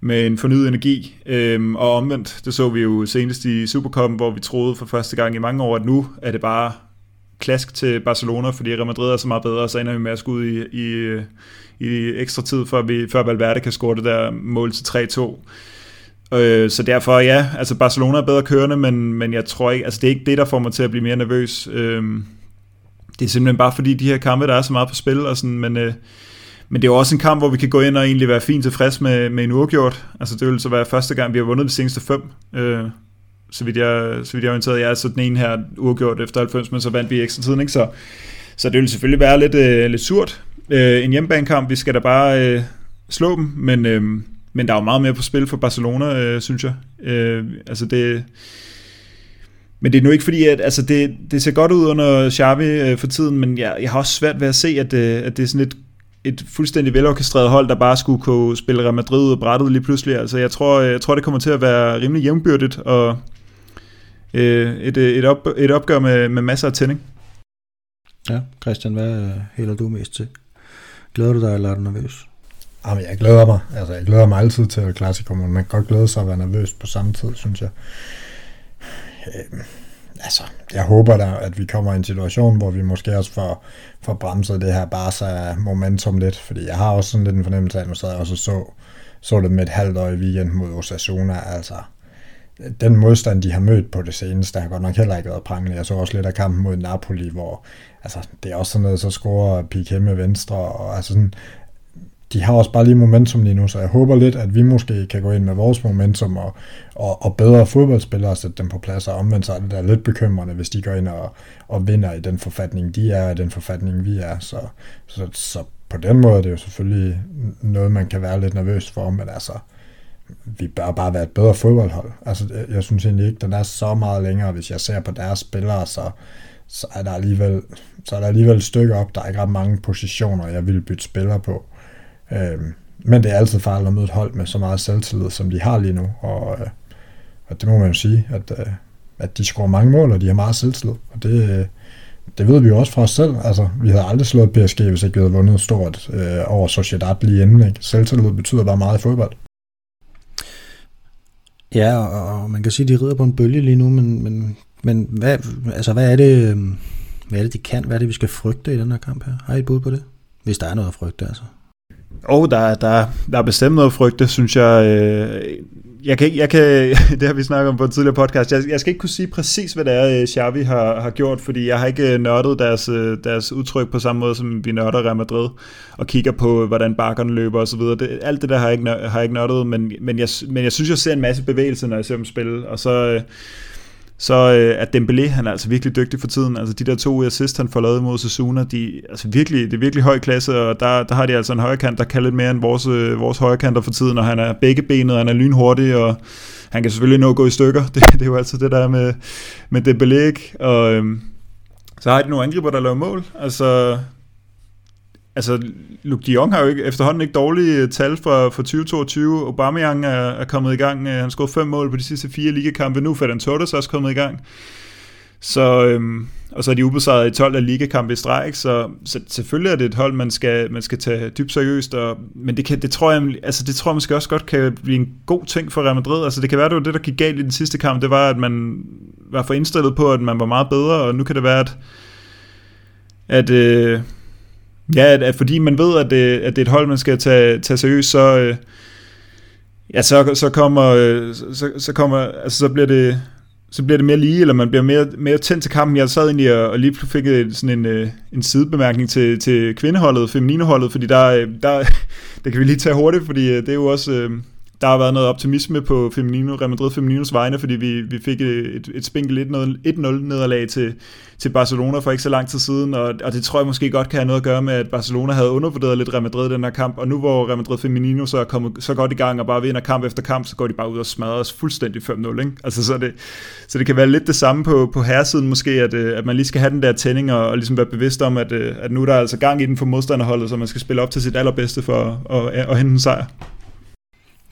med en fornyet energi. Øhm, og omvendt, det så vi jo senest i Supercupen, hvor vi troede for første gang i mange år, at nu er det bare klask til Barcelona, fordi Real Madrid er så meget bedre, og så ender vi med at skulle ud i, i, i ekstra tid, før, vi, før Valverde kan score det der mål til 3-2. Øh, så derfor, ja, altså Barcelona er bedre kørende, men, men jeg tror ikke, altså det er ikke det, der får mig til at blive mere nervøs. Øh, det er simpelthen bare fordi de her kampe, der er så meget på spil, og sådan, men, øh, men det er jo også en kamp, hvor vi kan gå ind og egentlig være fint tilfreds med, med en uafgjort. Altså det vil så være første gang, vi har vundet de seneste fem. Øh, så vidt jeg, så vidt jeg er orienteret, jeg er så den ene her uafgjort efter 90, men så vandt vi i ekstra tiden, ikke? Så, så det vil selvfølgelig være lidt, øh, lidt surt. Øh, en hjemmebanekamp, vi skal da bare øh, slå dem, men, øh, men der er jo meget mere på spil for Barcelona, øh, synes jeg. Øh, altså det... Men det er nu ikke fordi, at altså det, det ser godt ud under Xavi øh, for tiden, men jeg, jeg har også svært ved at se, at, øh, at det er sådan et, et fuldstændig velorkestreret hold, der bare skulle kunne spille Real Madrid ud af brættet lige pludselig. Altså jeg tror, jeg tror det kommer til at være rimelig jævnbyrdigt, og øh, et, øh, et, op, et opgør med, med masser af tænding. Ja, Christian, hvad øh, hælder du mest til? Glæder du dig, eller er du nervøs? Jamen, jeg glæder mig. Altså, jeg glæder mig altid til Clasico, men man kan godt glæde sig at være nervøs på samme tid, synes jeg. Altså, jeg håber da, at vi kommer i en situation, hvor vi måske også får, får bremset det her Barca momentum lidt, fordi jeg har også sådan lidt en fornemmelse af, at nu sad jeg også og så, så det med et halvt år i weekend mod Osasuna, altså den modstand, de har mødt på det seneste, har godt nok heller ikke været prangende. Jeg så også lidt af kampen mod Napoli, hvor altså, det er også sådan noget, så scorer Piqué med venstre, og altså sådan, de har også bare lige momentum lige nu, så jeg håber lidt, at vi måske kan gå ind med vores momentum og, og, og bedre fodboldspillere og sætte dem på plads, og omvendt så er det da lidt bekymrende, hvis de går ind og, og vinder i den forfatning, de er, og i den forfatning, vi er. Så, så, så på den måde er det jo selvfølgelig noget, man kan være lidt nervøs for, men altså, vi bør bare være et bedre fodboldhold. Altså, jeg, jeg synes egentlig ikke, den er så meget længere, hvis jeg ser på deres spillere, så, så er der alligevel, så er der alligevel et stykke op. Der er ikke ret mange positioner, jeg vil bytte spillere på. Øh, men det er altid farligt at møde et hold med så meget selvtillid, som de har lige nu. Og, øh, og det må man jo sige, at, øh, at de scorer mange mål, og de har meget selvtillid. Og det, øh, det ved vi jo også fra os selv. Altså, vi havde aldrig slået PSG, hvis ikke vi havde vundet stort øh, over Sociedad lige inden. Ikke? Selvtillid betyder bare meget i fodbold. Ja, og, og man kan sige, at de rider på en bølge lige nu, men, men, men hvad, altså, hvad, er det, øh, hvad er det, de kan? Hvad er det, vi skal frygte i den her kamp her? Har I et bud på det? Hvis der er noget at frygte, altså. Og oh, der, der, der er bestemt noget frygte, synes jeg. Øh, jeg kan, ikke, jeg kan, det har vi snakket om på en tidligere podcast. Jeg, jeg skal ikke kunne sige præcis, hvad det er, øh, Xavi har, har gjort, fordi jeg har ikke øh, nørdet deres, øh, deres udtryk på samme måde, som vi nørder Real Madrid, og kigger på, hvordan bakkerne løber osv. Det, alt det der har jeg ikke, har jeg ikke nørdet, men, men, jeg, men jeg synes, jeg ser en masse bevægelse, når jeg ser dem spille, og så, så øh, er Dembélé, han er altså virkelig dygtig for tiden. Altså de der to assist, han får lavet mod Sasuna, de, altså virkelig, det er virkelig høj klasse, og der, der har de altså en højrekant, der kan lidt mere end vores, øh, vores højrekanter for tiden, og han er begge benet, han er lynhurtig, og han kan selvfølgelig nå at gå i stykker. Det, det er jo altid det der med, med Dembélé, og øh, så har de nogle angriber, der laver mål. Altså, altså Luke de Jong har jo ikke, efterhånden ikke dårlige tal for, for 2022. Aubameyang er, er kommet i gang. Øh, han har fem mål på de sidste fire ligakampe. Nu er Ferdinand Torres også kommet i gang. Så, øhm, og så er de ubesejret i 12 af ligakampe i stræk, så, så selvfølgelig er det et hold, man skal, man skal tage dybt seriøst, og, men det, kan, det, tror jeg, altså det tror jeg måske også godt kan blive en god ting for Real Madrid. Altså det kan være, det var det, der gik galt i den sidste kamp, det var, at man var for indstillet på, at man var meget bedre, og nu kan det være, at, at øh, Ja, at, at fordi man ved, at det, at det er et hold, man skal tage, tage seriøst, så, øh, ja, så, så kommer, øh, så, så kommer, altså så bliver det, så bliver det mere lige, eller man bliver mere, mere tændt til kampen. Jeg sad egentlig og, og lige fik sådan en, øh, en sidebemærkning til, til kvindeholdet, feminineholdet, fordi der, øh, der, det kan vi lige tage hurtigt, fordi øh, det er jo også, der har været noget optimisme på Feminino, Real Madrid Femininos vegne, fordi vi, vi fik et, et spinkelt 1-0 nederlag til, til Barcelona for ikke så lang tid siden, og, og det tror jeg måske godt kan have noget at gøre med, at Barcelona havde undervurderet lidt Real Madrid i den her kamp, og nu hvor Real Madrid Feminino så er kommet så godt i gang og bare vinder kamp efter kamp, så går de bare ud og smadrer os fuldstændig 5-0, ikke? Altså, så, det, så det kan være lidt det samme på, på herresiden måske, at, øh, at man lige skal have den der tænding og, og ligesom være bevidst om, at, øh, at nu der er altså gang i den for modstanderholdet, så man skal spille op til sit allerbedste for at, at, at hente en sejr.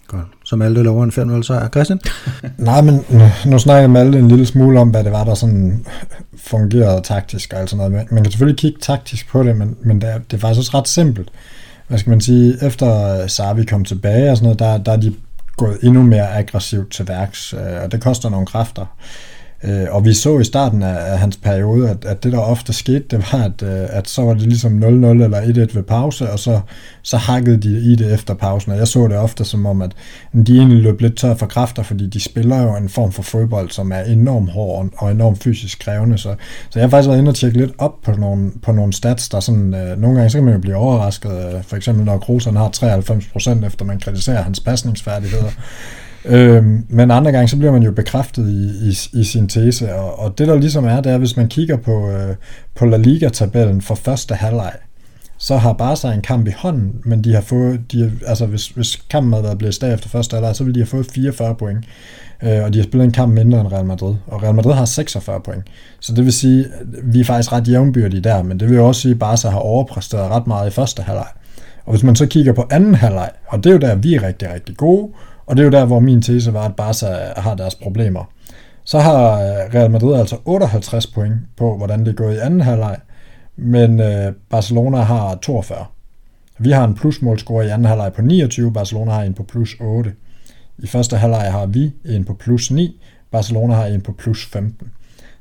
Godt. Så Malte lover en 5-0 sejr. Christian? Nej, men nu snakker Malte en lille smule om, hvad det var, der sådan fungerede taktisk og alt sådan noget. Man kan selvfølgelig kigge taktisk på det, men, men det, er, det er faktisk også ret simpelt. Hvad skal man sige, efter øh, Savi kom tilbage og sådan noget, der, der er de gået endnu mere aggressivt til værks, øh, og det koster nogle kræfter. Øh, og vi så i starten af, af hans periode, at, at det der ofte skete, det var, at, øh, at så var det ligesom 0-0 eller 1-1 ved pause, og så, så hakkede de i det efter pausen. Og jeg så det ofte som om, at de egentlig løb lidt tør for kræfter, fordi de spiller jo en form for fodbold, som er enormt hård og enormt fysisk krævende. Så, så jeg har faktisk været inde og tjekke lidt op på nogle, på nogle stats, der sådan, øh, nogle gange så kan man jo blive overrasket, øh, for eksempel når Kroos har 93% efter man kritiserer hans pasningsfærdigheder. Øhm, men andre gange, så bliver man jo bekræftet i, i, i sin tese, og, og det der ligesom er, det er, hvis man kigger på, øh, på La Liga-tabellen for første halvleg, så har Barca en kamp i hånden, men de har fået, de, altså hvis, hvis kampen havde været blæst af efter første halvleg, så ville de have fået 44 point, øh, og de har spillet en kamp mindre end Real Madrid, og Real Madrid har 46 point. Så det vil sige, vi er faktisk ret jævnbyrdige der, men det vil også sige, at Barca har overpræsteret ret meget i første halvleg. Og hvis man så kigger på anden halvleg, og det er jo der, vi er rigtig, rigtig gode, og det er jo der, hvor min tese var, at Barca har deres problemer. Så har øh, Real Madrid altså 58 point på, hvordan det er gået i anden halvleg, men øh, Barcelona har 42. Vi har en plusmålscore i anden halvleg på 29, Barcelona har en på plus 8. I første halvleg har vi en på plus 9, Barcelona har en på plus 15.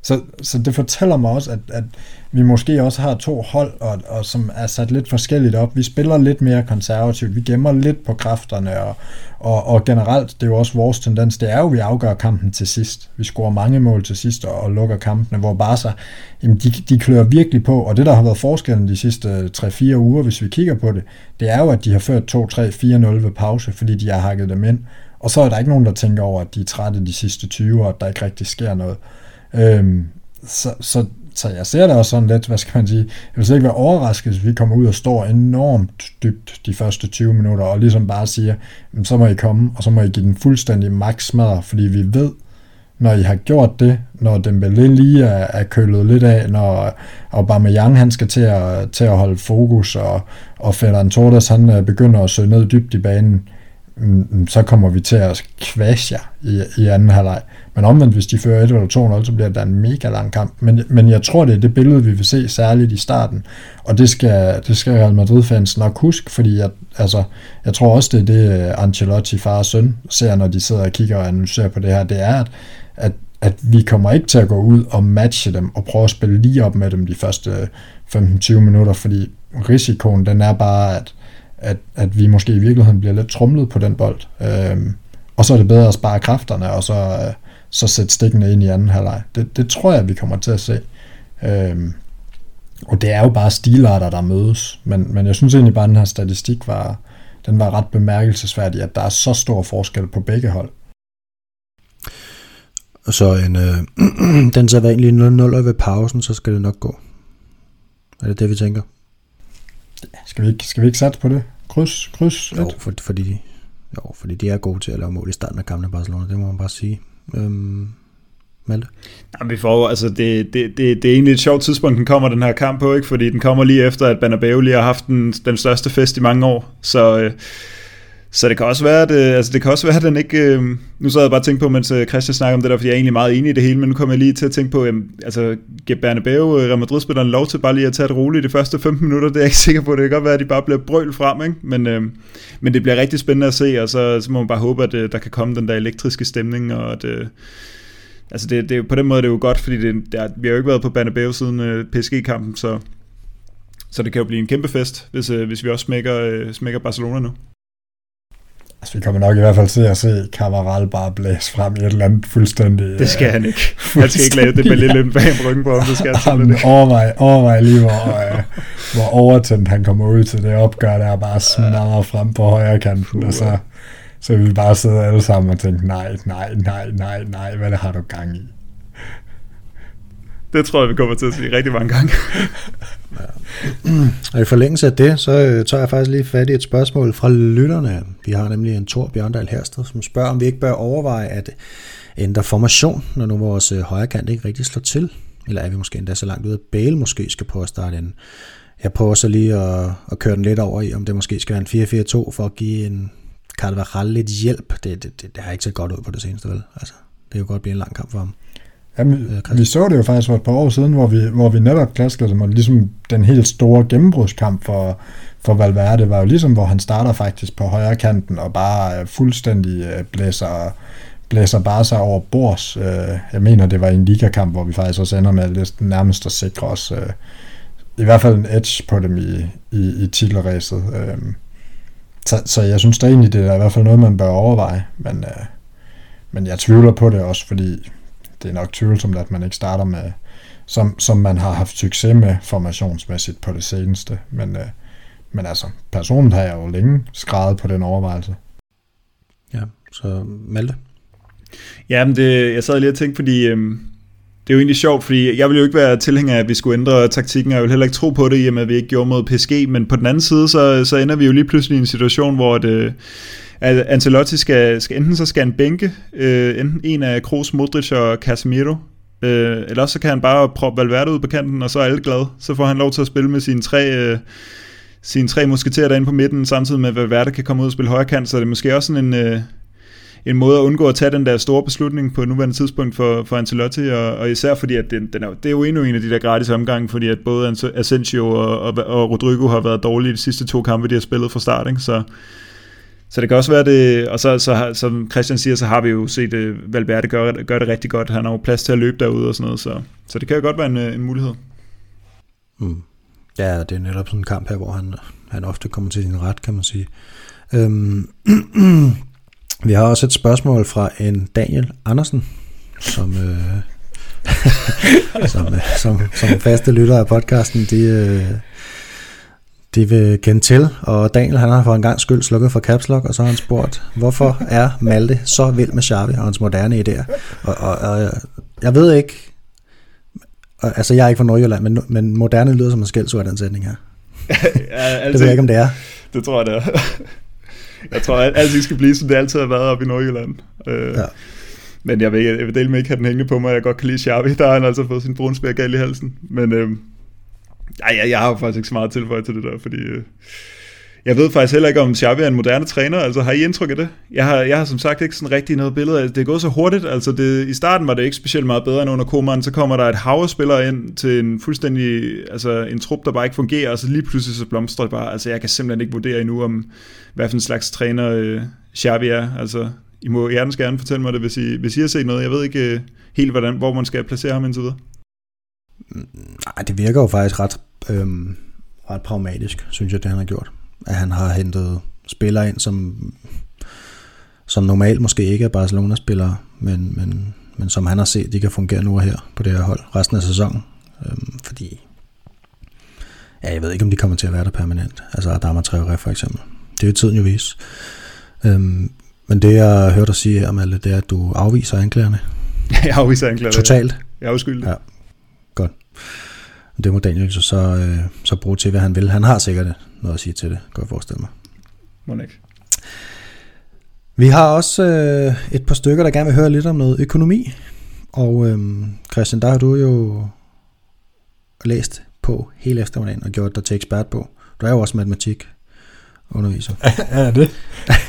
Så, så det fortæller mig også, at, at vi måske også har to hold, og, og som er sat lidt forskelligt op. Vi spiller lidt mere konservativt, vi gemmer lidt på kræfterne, og, og, og generelt, det er jo også vores tendens, det er jo, at vi afgør kampen til sidst. Vi scorer mange mål til sidst og, og lukker kampene, hvor Barca, jamen de, de klør virkelig på, og det der har været forskellen de sidste 3-4 uger, hvis vi kigger på det, det er jo, at de har ført 2-3-4-0 ved pause, fordi de har hakket dem ind. Og så er der ikke nogen, der tænker over, at de er trætte de sidste 20 år, og at der ikke rigtig sker noget. Øhm, så, så, så jeg ser det også sådan lidt, hvad skal man sige, jeg vil slet ikke være overrasket, hvis vi kommer ud og står enormt dybt de første 20 minutter, og ligesom bare siger, så må I komme, og så må I give den fuldstændig max smadre, fordi vi ved, når I har gjort det, når Dembélé lige er, er kølet lidt af, når Aubameyang han skal til at, til at holde fokus, og, og Ferran Torres han øh, begynder at søge ned dybt i banen, mm, mm, så kommer vi til at kvæse jer i, i anden halvleg. Men omvendt, hvis de fører 1 eller 2-0, så bliver der en mega lang kamp. Men, men jeg tror, det er det billede, vi vil se særligt i starten. Og det skal, det skal Real Madrid-fans nok huske, fordi jeg, altså, jeg tror også, det er det, øh, Ancelotti, far og søn, ser, når de sidder og kigger og analyserer på det her. Det er, at, at, at vi kommer ikke til at gå ud og matche dem og prøve at spille lige op med dem de første øh, 15-20 minutter, fordi risikoen, den er bare, at at, at vi måske i virkeligheden bliver lidt trumlet på den bold. Øhm, og så er det bedre at spare kræfterne, og så, øh, så sætte stikkene ind i anden halvleg. Det, det tror jeg, vi kommer til at se. Øhm, og det er jo bare stilarter, der mødes. Men, men jeg synes egentlig bare, at den her statistik var, den var ret bemærkelsesværdig, at der er så stor forskel på begge hold. Og så en, øh, den så egentlig 0-0 ved pausen, så skal det nok gå. Er det det, vi tænker? Skal vi ikke, skal vi ikke satse på det? Kryds, kryds. Jo, for, fordi, jo, fordi de er gode til at lave mål i starten af kampen i Barcelona, det må man bare sige. Øhm, Malte? Jamen, vi får, altså, det, det, det, det er egentlig et sjovt tidspunkt, den kommer, den her kamp på, ikke? fordi den kommer lige efter, at Banabeo lige har haft den, den største fest i mange år. Så, øh, så det kan også være, at, øh, altså det kan også være, at den ikke... Øh, nu så jeg bare tænkt på, mens øh, Christian snakker om det der, fordi jeg er egentlig meget enig i det hele, men nu kommer jeg lige til at tænke på, jamen, altså, giver Bernabeu øh, Real Madrid-spilleren lov til bare lige at tage det roligt de første 15 minutter? Det er jeg ikke sikker på. Det kan godt være, at de bare bliver brøl frem, ikke? Men, øh, men det bliver rigtig spændende at se, og så, så må man bare håbe, at øh, der kan komme den der elektriske stemning, og at... Øh, altså det, det, på den måde det er jo godt, fordi det, der, vi har jo ikke været på Bernabeu siden øh, PSG-kampen, så, så det kan jo blive en kæmpe fest, hvis, øh, hvis vi også smækker, øh, smækker Barcelona nu. Altså, vi kommer nok i hvert fald til at se Cavaral bare blæse frem i et eller andet fuldstændig... Det skal han ikke. Han skal ikke lave det med lidt bag ryggen på ham, det skal han ikke. Overvej, overvej lige, hvor, øh, hvor overtændt han kommer ud til det opgør, der bare smadrer frem på højre kanten, og så, så vi bare sidder alle sammen og tænker, nej, nej, nej, nej, nej, hvad det har du gang i? Det tror jeg, vi kommer til at sige rigtig mange gange. Og i forlængelse af det, så øh, tager jeg faktisk lige fat i et spørgsmål fra lytterne. Vi har nemlig en Thor Bjørndal Hersted, som spørger, om vi ikke bør overveje at ændre formation, når nu vores øh, højre kant ikke rigtig slår til. Eller er vi måske endda så langt ud, at Bale måske skal prøve at starte en. Jeg prøver så lige at, at køre den lidt over i, om det måske skal være en 4-4-2 for at give en Carvajal lidt hjælp. Det, det, det, det har ikke så godt ud på det seneste, vel? Altså, det kan jo godt blive en lang kamp for ham. Jamen, øh, vi så det jo faktisk for et par år siden, hvor vi, hvor vi netop klaskede dem, og ligesom den helt store gennembrudskamp for, for Valverde var jo ligesom, hvor han starter faktisk på højre kanten og bare fuldstændig øh, blæser, blæser bare sig over bords. Øh, jeg mener, det var en ligakamp, hvor vi faktisk også ender med lidt nærmest at sikre os i hvert fald en edge på dem i, i, i titelræset. Så, så jeg synes da egentlig, det er i hvert fald noget, man bør overveje, men, men jeg tvivler på det også, fordi det er nok tvivlsomt, at man ikke starter med, som, som man har haft succes med formationsmæssigt på det seneste. Men, øh, men altså, personligt har jeg jo længe skrevet på den overvejelse. Ja, så Malte? Ja, men det, jeg sad lige og tænkte, fordi øhm, det er jo egentlig sjovt, fordi jeg ville jo ikke være tilhænger af, at vi skulle ændre taktikken, jeg vil heller ikke tro på det, i og med at vi ikke gjorde mod PSG, men på den anden side, så, så ender vi jo lige pludselig i en situation, hvor det, at Ancelotti skal, skal enten så skal han bænke øh, enten en af Kroos, Modric og Casemiro, øh, eller også så kan han bare proppe Valverde ud på kanten, og så er alle glade. Så får han lov til at spille med sine tre, øh, sine tre musketerer derinde på midten, samtidig med at Valverde kan komme ud og spille højre kant, så det er måske også sådan en, øh, en måde at undgå at tage den der store beslutning på nuværende tidspunkt for, for Ancelotti, og, og især fordi, at den, den er, det er jo endnu en af de der gratis omgange, fordi at både Asensio og, og, og Rodrigo har været dårlige de sidste to kampe, de har spillet fra start, ikke? så så det kan også være det, og så, så som Christian siger, så har vi jo set uh, Valverde gøre, gør det rigtig godt. Han har jo plads til at løbe derude og sådan noget, så, så det kan jo godt være en, øh, en mulighed. Mm. Ja, det er netop sådan en kamp her, hvor han, han ofte kommer til sin ret, kan man sige. Øhm, vi har også et spørgsmål fra en Daniel Andersen, som, øh, som, øh, som, som faste lytter af podcasten, de, øh, øh, de vil kende til, og Daniel han har for en gang skyld slukket for Caps Lock, og så har han spurgt, hvorfor er Malte så vild med Xavi og hans moderne idéer? Og, og, og jeg ved ikke, altså jeg er ikke fra Nordjylland, men, men moderne lyder som en skældsord den sætning her. ja, altid, det ved jeg ikke, om det er. Det tror jeg, det er. jeg tror, at alting skal blive, som det altid har været oppe i Nordjylland. Øh, ja. Men jeg vil, jeg vil dele med ikke have den hængende på mig. Jeg godt kan lide Xavi. Der har han altså fået sin brunsbær gal i halsen. Men øh, ej, jeg, jeg har jo faktisk ikke så meget tilføjet til det der, fordi... Øh, jeg ved faktisk heller ikke, om Xavi er en moderne træner. Altså, har I indtryk af det? Jeg har, jeg har som sagt ikke sådan rigtig noget billede af det. Det er gået så hurtigt. Altså, det, i starten var det ikke specielt meget bedre end under Koeman. Så kommer der et hav af spillere ind til en fuldstændig... Altså, en trup, der bare ikke fungerer. Og så lige pludselig så blomstrer det bare. Altså, jeg kan simpelthen ikke vurdere endnu, om hvad for en slags træner øh, Xavi er. Altså, I må hjertens gerne fortælle mig det, hvis I, hvis I har set noget. Jeg ved ikke øh, helt, hvordan, hvor man skal placere ham indtil videre. Nej, det virker jo faktisk ret, øhm, ret pragmatisk, synes jeg, det han har gjort. At han har hentet spillere ind, som, som normalt måske ikke er Barcelona-spillere, men, men, men som han har set, de kan fungere nu og her på det her hold resten af sæsonen. Øhm, fordi, ja, jeg ved ikke, om de kommer til at være der permanent. Altså Adama Traoré for eksempel. Det er jo tiden jo vise. Øhm, men det, jeg hørte dig sige her, Malte, det er, at du afviser anklagerne. jeg afviser anklager. Totalt. Jeg er uskyldig. Ja. Det må Daniel så, så, øh, så bruge til, hvad han vil. Han har sikkert noget at sige til det, kan jeg forestille mig. Må ikke. Vi har også øh, et par stykker, der gerne vil høre lidt om noget økonomi. Og øh, Christian, der har du jo læst på hele eftermiddagen og gjort dig til ekspert på. Du er jo også matematik underviser. er det?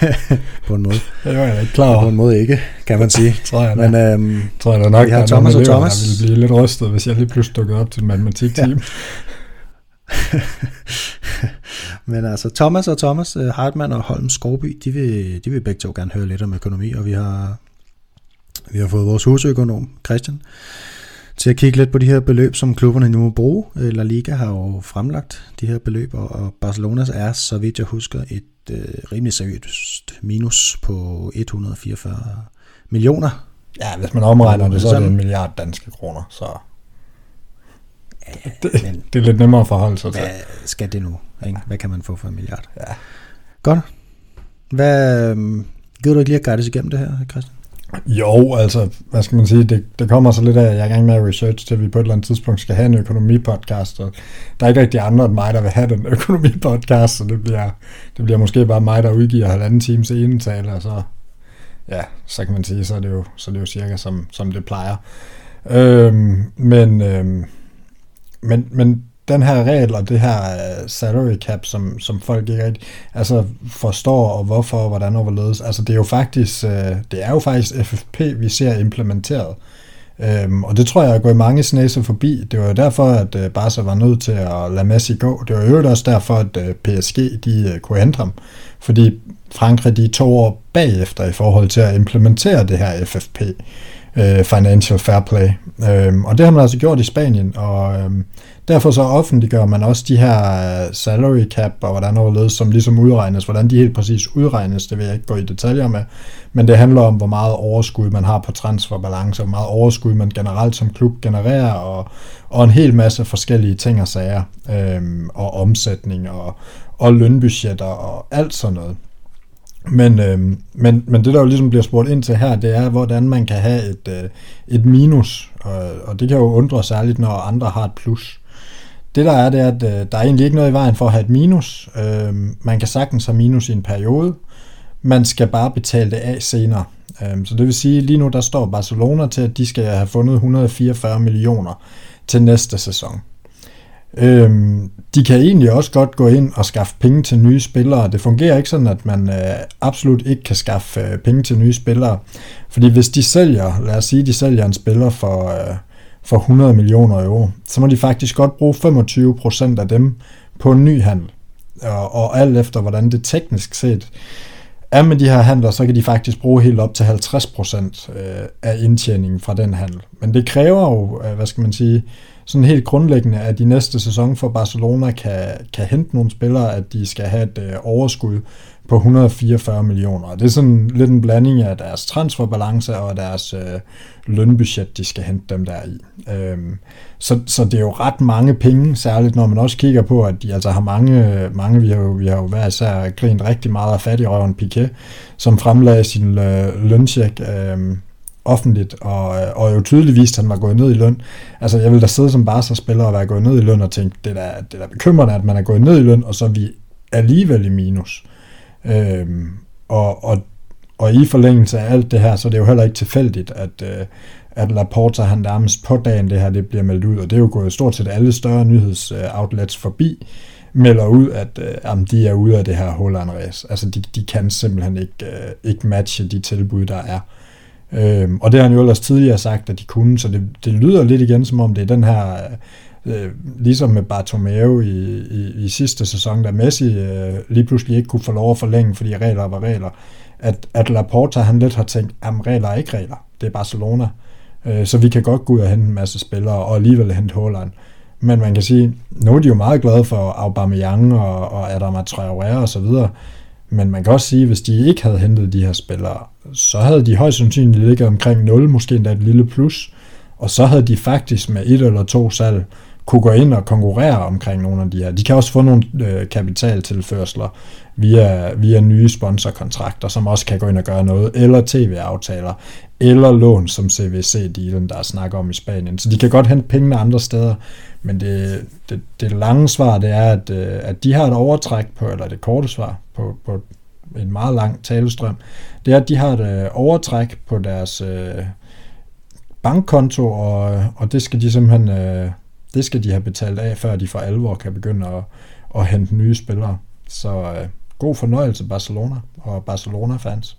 på en måde. Det var jeg ikke klar over. på en måde ikke, kan man sige. tror jeg, Men øhm, tror jeg da nok, vi har Thomas og Thomas. der ville blive lidt rystet, hvis jeg lige pludselig dukkede op til en matematikteam. men altså Thomas og Thomas øh, Hartmann og Holm Skovby, de vil, de vil begge to gerne høre lidt om økonomi, og vi har, vi har fået vores husøkonom, Christian, til at kigge lidt på de her beløb, som klubberne nu må bruge. Øh, La Liga har jo fremlagt de her beløb, og- Barcelonas er, så vidt jeg husker, et øh, rimelig seriøst minus på 144 millioner. Ja, hvis man omregner det, så er det en milliard danske kroner, så Men det er lidt nemmere at forholde sig til. hvad skal det nu? Ikke? Hvad kan man få for en milliard? Ja. Godt. Hvad, øhm, gider du ikke lige at guide os igennem det her, Christian? Jo, altså, hvad skal man sige, det, det kommer så lidt af, at jeg er i gang med at research til, at vi på et eller andet tidspunkt skal have en økonomipodcast, og der er ikke rigtig andre end mig, der vil have den økonomipodcast, så det bliver, det bliver måske bare mig, der udgiver halvanden times enetale, og så, ja, så kan man sige, så er det jo, så er det jo cirka som, som det plejer. Øhm, men, øhm, men, men den her regel og det her øh, salary cap, som, som folk ikke rigtig altså forstår, og hvorfor, og hvordan og hvorledes, altså det er jo faktisk, øh, det er jo faktisk FFP, vi ser implementeret. Øhm, og det tror jeg er gået mange snæser forbi. Det var jo derfor, at øh, Barca var nødt til at lade Messi gå. Det var jo også derfor, at øh, PSG de øh, kunne hente ham. Fordi Frankrig de er to år bagefter i forhold til at implementere det her FFP, øh, Financial Fair Play. Øhm, og det har man altså gjort i Spanien, og øhm, derfor så offentliggør man også de her øh, salary cap og hvordan overledes, som ligesom udregnes. Hvordan de helt præcis udregnes, det vil jeg ikke gå i detaljer med, men det handler om, hvor meget overskud man har på transferbalance, hvor meget overskud man generelt som klub genererer, og, og en hel masse forskellige ting og sager, øhm, og omsætning og, og lønbudgetter og alt sådan noget. Men, øh, men, men det, der jo ligesom bliver spurgt ind til her, det er, hvordan man kan have et, øh, et minus, og, og det kan jo undre særligt, når andre har et plus. Det der er, det er, at øh, der er egentlig ikke noget i vejen for at have et minus. Øh, man kan sagtens have minus i en periode. Man skal bare betale det af senere. Øh, så det vil sige, lige nu der står Barcelona til, at de skal have fundet 144 millioner til næste sæson. Øhm, de kan egentlig også godt gå ind og skaffe penge til nye spillere. Det fungerer ikke sådan, at man øh, absolut ikke kan skaffe øh, penge til nye spillere. Fordi hvis de sælger, lad os sige, de sælger en spiller for, øh, for 100 millioner euro, så må de faktisk godt bruge 25% af dem på en ny handel. Og, og alt efter, hvordan det teknisk set er med de her handler, så kan de faktisk bruge helt op til 50% øh, af indtjeningen fra den handel. Men det kræver jo, øh, hvad skal man sige, sådan helt grundlæggende, at de næste sæson for Barcelona kan, kan hente nogle spillere, at de skal have et øh, overskud på 144 millioner. Det er sådan lidt en blanding af deres transferbalance og deres øh, lønbudget, de skal hente dem der i. Øhm, så, så det er jo ret mange penge, særligt når man også kigger på, at de altså har mange, øh, mange vi har jo, vi har jo hver især grint rigtig meget af fattigrøven Piquet, som fremlagde sin øh, løncheck øh, offentligt, og, øh, og jo tydeligvis, at han var gået ned i løn. Altså, jeg ville da sidde som Barca-spiller og være gået ned i løn og tænke, det er da, det er da bekymrende, at man er gået ned i løn, og så er vi alligevel i minus. Øhm, og, og, og i forlængelse af alt det her, så er det jo heller ikke tilfældigt, at, øh, at Laporta han nærmest på dagen det her det bliver meldt ud, og det er jo gået stort set alle større nyhedsoutlets forbi, melder ud, at øh, jamen, de er ude af det her Holland race. Altså, de, de kan simpelthen ikke, øh, ikke matche de tilbud, der er. Øhm, og det har han jo ellers tidligere sagt, at de kunne, så det, det lyder lidt igen, som om det er den her, øh, ligesom med Bartomeu i, i, i sidste sæson, da Messi øh, lige pludselig ikke kunne få lov at forlænge, fordi regler var regler, at, at Laporta han lidt har tænkt, at regler er ikke regler, det er Barcelona, øh, så vi kan godt gå ud og hente en masse spillere, og alligevel hente Haaland. Men man kan sige, nu er de jo meget glade for Aubameyang og, og Adama Traoré og så videre, men man kan også sige, hvis de ikke havde hentet de her spillere, så havde de højst sandsynligt ligget omkring 0, måske endda et lille plus, og så havde de faktisk med et eller to salg kunne gå ind og konkurrere omkring nogle af de her. De kan også få nogle øh, kapitaltilførsler via, via nye sponsorkontrakter, som også kan gå ind og gøre noget, eller tv-aftaler, eller lån som CVC-dealen, der er snak om i Spanien. Så de kan godt hente pengene andre steder, men det, det, det lange svar, det er, at, øh, at de har et overtræk på, eller det korte svar på, på en meget lang talestrøm, det er, at de har et øh, overtræk på deres øh, bankkonto, og, øh, og det skal de simpelthen øh, det skal de have betalt af, før de for alvor kan begynde at, at hente nye spillere. Så øh, god fornøjelse Barcelona og Barcelona-fans.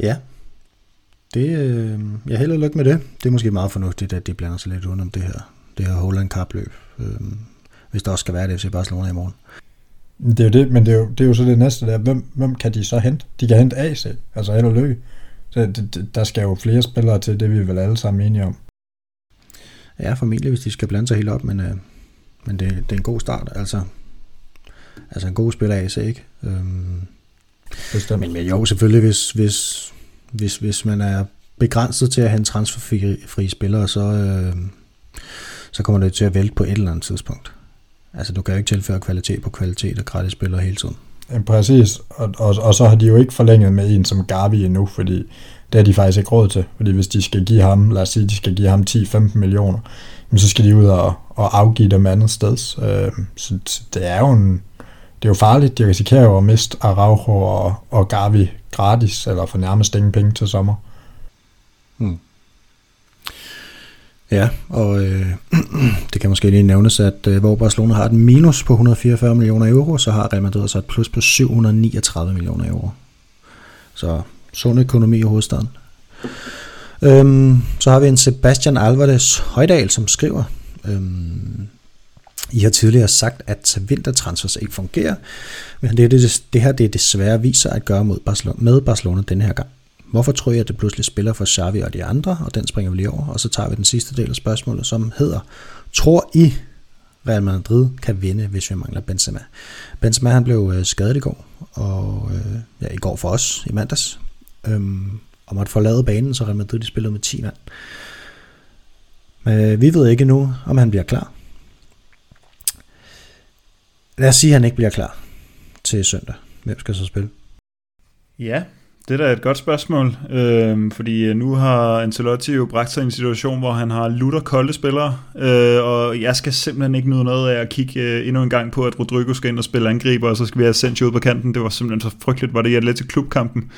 Ja, det, øh, jeg held og lykke med det. Det er måske meget fornuftigt, at de blander sig lidt udenom det her, det her Holland Cup-løb, øh, hvis der også skal være det FC Barcelona i morgen. Det er jo det, men det er jo, det er jo så det næste der. Hvem, hvem kan de så hente? De kan hente AC, altså held og lykke. Så det, der skal jo flere spillere til, det vi vel alle sammen enige om. Ja, formentlig, hvis de skal blande sig helt op, men, øh, men det, det er en god start. Altså, altså en god spiller AC, ikke? Øhm, Bestemt. Men, men jo, selvfølgelig, hvis, hvis, hvis, hvis man er begrænset til at have en transferfri spillere, så, øh, så kommer det til at vælte på et eller andet tidspunkt. Altså, du kan jo ikke tilføre kvalitet på kvalitet og gratis spillere hele tiden. Ja, præcis, og, og, og så har de jo ikke forlænget med en som Gavi endnu, fordi det har de faktisk ikke råd til. Fordi hvis de skal give ham, lad os sige, de skal give ham 10-15 millioner, så skal de ud og, og afgive dem andet sted. Øh, så det er jo en, det er jo farligt. De risikerer jo at miste Araujo og, og Gavi gratis, eller for nærmest ingen penge til sommer. Hmm. Ja, og øh, det kan måske lige nævnes, at øh, hvor Barcelona har et minus på 144 millioner euro, så har Real Madrid altså et plus på 739 millioner euro. Så sund økonomi i hovedstaden. Øhm, så har vi en Sebastian Alvarez Højdal, som skriver, øhm, I har tidligere sagt, at vintertransfers ikke fungerer, men det, det, det her det desværre viser at gøre mod Barcelona, med Barcelona denne her gang. Hvorfor tror jeg, at det pludselig spiller for Xavi og de andre, og den springer vi lige over, og så tager vi den sidste del af spørgsmålet, som hedder, tror I, Real Madrid kan vinde, hvis vi mangler Benzema? Benzema han blev øh, skadet i går, og øh, ja, i går for os i mandags, øhm, og måtte forlade banen, så Real Madrid de spillede med 10 mand. Men øh, vi ved ikke nu, om han bliver klar. Lad os sige, at han ikke bliver klar til søndag. Hvem skal så spille? Ja, det er da et godt spørgsmål, øhm, øh, fordi nu har Ancelotti jo bragt sig i en situation, hvor han har lutter kolde spillere, øh, og jeg skal simpelthen ikke nyde noget af at kigge øh, endnu en gang på, at Rodrigo skal ind og spille angriber, og så skal vi have Sancho ud på kanten. Det var simpelthen så frygteligt, var det i Atletic Klubkampen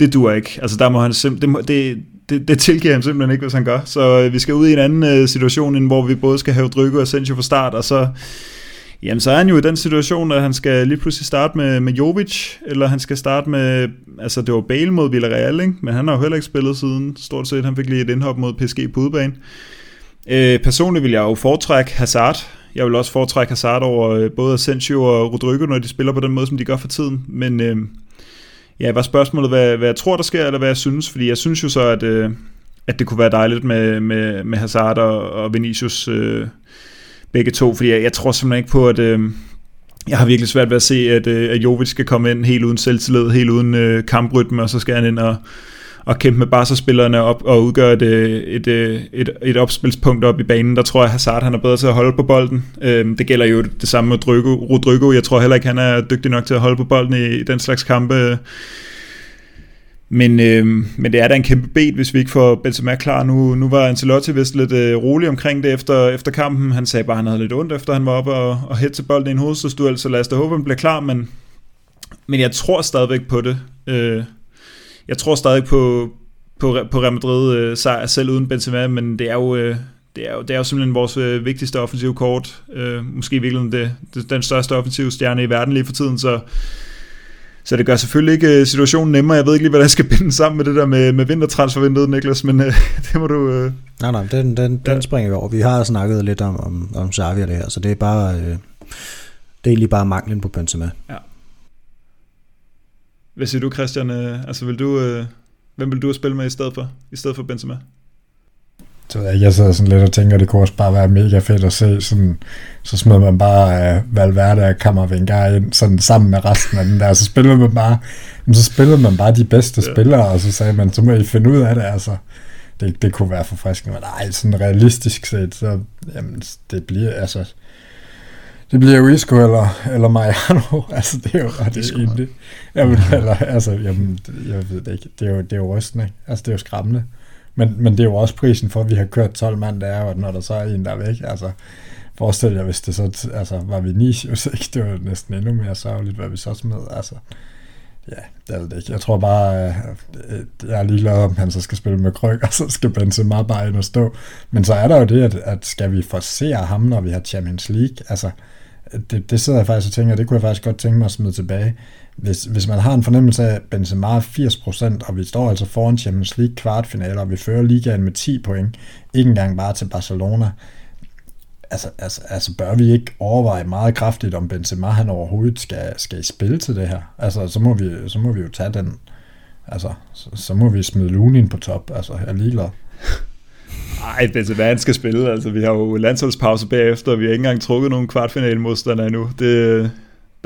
det dur ikke. Altså der må han simpelthen... det, det, det, det tilgiver han simpelthen ikke, hvis han gør. Så øh, vi skal ud i en anden øh, situation, end hvor vi både skal have Rodrigo og Sancho fra start, og så, jamen, så er han jo i den situation, at han skal lige pludselig starte med, med Jovic, eller han skal starte med, altså det var Bale mod Villarreal, ikke? men han har jo heller ikke spillet siden, stort set, han fik lige et indhop mod PSG på udebane. Øh, personligt vil jeg jo foretrække Hazard. Jeg vil også foretrække Hazard over øh, både Asensio og Rodrigo, når de spiller på den måde, som de gør for tiden. Men øh, Ja, var spørgsmålet, hvad, hvad jeg tror, der sker, eller hvad jeg synes? Fordi jeg synes jo så, at, øh, at det kunne være dejligt med, med, med Hazard og, og Vinicius øh, begge to, fordi jeg, jeg tror simpelthen ikke på, at... Øh, jeg har virkelig svært ved at se, at, øh, at Jovic skal komme ind helt uden selvtillid, helt uden øh, kamprytme, og så skal han ind og, og kæmpe med Barca-spillerne op og udgøre et, øh, et, øh, et, et opspilspunkt op i banen. Der tror jeg, at Hazard han er bedre til at holde på bolden. Øhm, det gælder jo det samme med Rodrigo. Rodrigo. Jeg tror heller ikke, han er dygtig nok til at holde på bolden i, den slags kampe. Men, øh, men det er da en kæmpe bed, hvis vi ikke får Benzema klar. Nu, nu var Ancelotti vist lidt øh, rolig omkring det efter, efter kampen. Han sagde bare, at han havde lidt ondt, efter han var oppe og, og hætte til bolden i en hovedstødstuel, så lad os da håbe, han bliver klar. Men, men jeg tror stadigvæk på det. Øh, jeg tror stadig på, på, på Real Madrid øh, sejr selv uden Benzema, men det er jo, øh, det er jo, det er jo simpelthen vores øh, vigtigste offensive kort. Øh, måske i virkeligheden det, det, den største offensive stjerne i verden lige for tiden, så, så det gør selvfølgelig ikke øh, situationen nemmere. Jeg ved ikke lige, hvad der skal binde sammen med det der med, med vintertransfervinduet, Niklas, men øh, det må du... Øh, nej, nej, den, den, ja. den springer vi over. Vi har snakket lidt om, om, om Xavi og det her, så det er bare... Øh, det er egentlig bare manglen på Benzema. Ja. Hvad siger du, Christian? Øh, altså, vil du, øh, hvem vil du spille med i stedet for, i stedet for Benzema? Så jeg, jeg sidder sådan lidt og tænker, det kunne også bare være mega fedt at se, sådan, så smider man bare uh, Valverde og Kammervengar ind, sådan sammen med resten af den der, så spiller man bare, så spiller man bare de bedste ja. spillere, og så sagde man, så må I finde ud af det, altså. Det, det kunne være forfriskende, men nej, sådan realistisk set, så jamen, det bliver, altså, Det bliver jo Isco eller, eller Mariano. altså, det er jo det er egentlig. Jamen, eller, altså, jamen, jeg ved det ikke. Det er jo, det er jo rystende. Altså, det er jo skræmmende. Men, men det er jo også prisen for, at vi har kørt 12 mand, der er og når der så er en, der er væk, altså, forestil jer, hvis det så, altså, var Vinicius, ikke? Det var næsten endnu mere sørgeligt, hvad vi så smed, altså. Ja, det er det ikke. Jeg tror bare, øh, jeg er ligeglad, om han så skal spille med kryg, og så skal Benzema bare ind og stå. Men så er der jo det, at, at skal vi forsere ham, når vi har Champions League? Altså, det, det sidder jeg faktisk og tænker, det kunne jeg faktisk godt tænke mig at smide tilbage. Hvis, hvis man har en fornemmelse af, at Benzema er 80%, og vi står altså foran Champions League kvartfinaler, og vi fører ligaen med 10 point, ikke engang bare til Barcelona, altså, altså, altså bør vi ikke overveje meget kraftigt, om Benzema han overhovedet skal, skal i spil til det her? Altså, så må vi, så må vi jo tage den, altså, så, så må vi smide Lunin på top, altså, jeg er ligeglad. Ej, Benzema han skal spille, altså, vi har jo landsholdspause bagefter, og vi har ikke engang trukket nogen kvartfinalmodstander endnu. Det,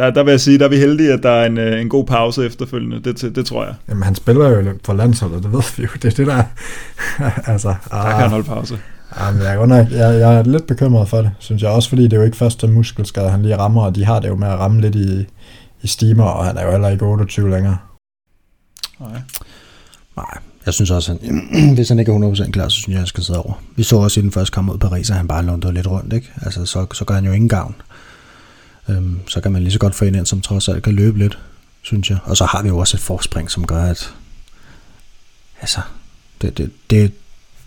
der, der vil jeg sige, der er vi heldige, at der er en, øh, en god pause efterfølgende. Det, det tror jeg. Jamen, han spiller jo for landsholdet, det ved vi jo. Det er det, der... altså, der kan han holde pause. Jamen, jeg, er nok, jeg, jeg er lidt bekymret for det, synes jeg også, fordi det er jo ikke første muskelskade, han lige rammer, og de har det jo med at ramme lidt i, i stimer, og han er jo heller ikke 28 længere. Nej. Nej, jeg synes også, at hvis han ikke er 100% klar, så synes jeg, at han skal sidde over. Vi så også i den første kamp mod Paris, at han bare lundede lidt rundt, ikke? Altså, så, så gør han jo ingen gavn. Øhm, så kan man lige så godt få en som trods alt kan løbe lidt, synes jeg. Og så har vi jo også et forspring, som gør, at altså, det, det, det,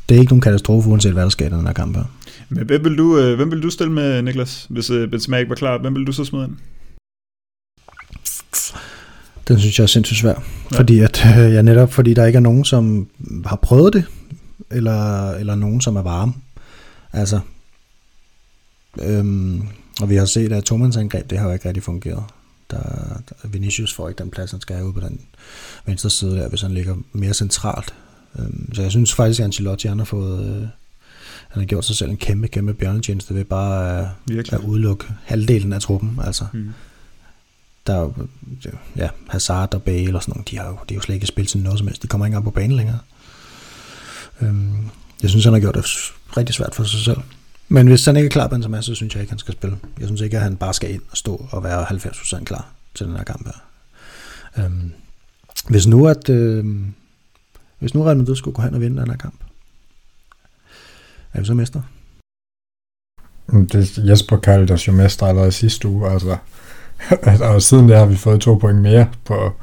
det er ikke nogen katastrofe, uanset hvad der sker i den her kamp her. Men hvem vil du, øh, hvem vil du stille med, Niklas, hvis øh, Benzema ikke var klar? Hvem vil du så smide ind? Den synes jeg er sindssygt svær. Ja. Fordi at, øh, ja, netop fordi der ikke er nogen, som har prøvet det, eller, eller nogen, som er varme. Altså, øhm, og vi har set, at Thomans angreb, det har jo ikke rigtig fungeret. Der, der, Vinicius får ikke den plads, han skal have ude på den venstre side der, hvis han ligger mere centralt. Øhm, så jeg synes faktisk, at Ancelotti han har fået... Øh, han har gjort sig selv en kæmpe, kæmpe bjørnetjeneste ved bare at, at udelukke halvdelen af truppen. Altså, mm. Der er jo, ja, Hazard og Bale og sådan nogle, de har jo, de har jo slet ikke spillet til noget som helst. De kommer ikke engang på banen længere. Øhm, jeg synes, han har gjort det rigtig svært for sig selv. Men hvis han ikke er klar Benzema, så synes jeg ikke, han skal spille. Jeg synes ikke, at han bare skal ind og stå og være 90% klar til den her kamp her. Øhm, hvis nu at øh, hvis nu Real Madrid skulle gå hen og vinde den her kamp, er vi så mester? Mm, det, Jesper kaldte os jo mester allerede sidste uge, altså. og siden der har vi fået to point mere på,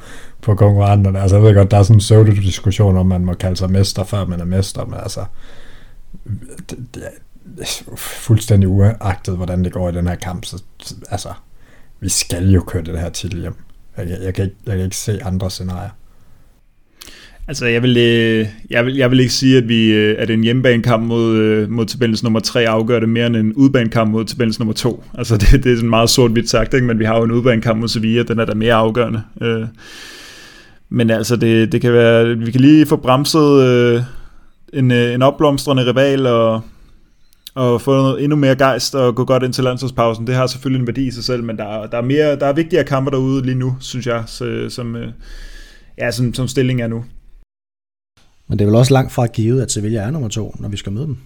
på konkurrenterne. Altså jeg ved godt, der er sådan en pseudo-diskussion om, man må kalde sig mester, før man er mester, men altså, det, det, fuldstændig uagtet, hvordan det går i den her kamp, så altså, vi skal jo køre det her titel hjem. Jeg, jeg, kan ikke, jeg kan ikke se andre scenarier. Altså, jeg vil, øh, jeg vil, jeg vil ikke sige, at, vi, øh, at en hjemmebanekamp mod, øh, mod tabellens nummer 3 afgør det mere end en udbanekamp mod tabellens nummer 2. Altså, det, det er sådan meget sort-hvidt sagt, ikke? men vi har jo en udbanekamp mod Sevilla, den er da mere afgørende. Øh, men altså, det, det kan være, vi kan lige få bremset øh, en, øh, en opblomstrende rival, og og få noget, endnu mere gejst og gå godt ind til landsholdspausen. Det har selvfølgelig en værdi i sig selv, men der, der, er, mere, der er vigtigere kampe derude lige nu, synes jeg, så, som, øh, ja, som, som stilling er nu. Men det er vel også langt fra givet, at Sevilla er nummer to, når vi skal møde dem.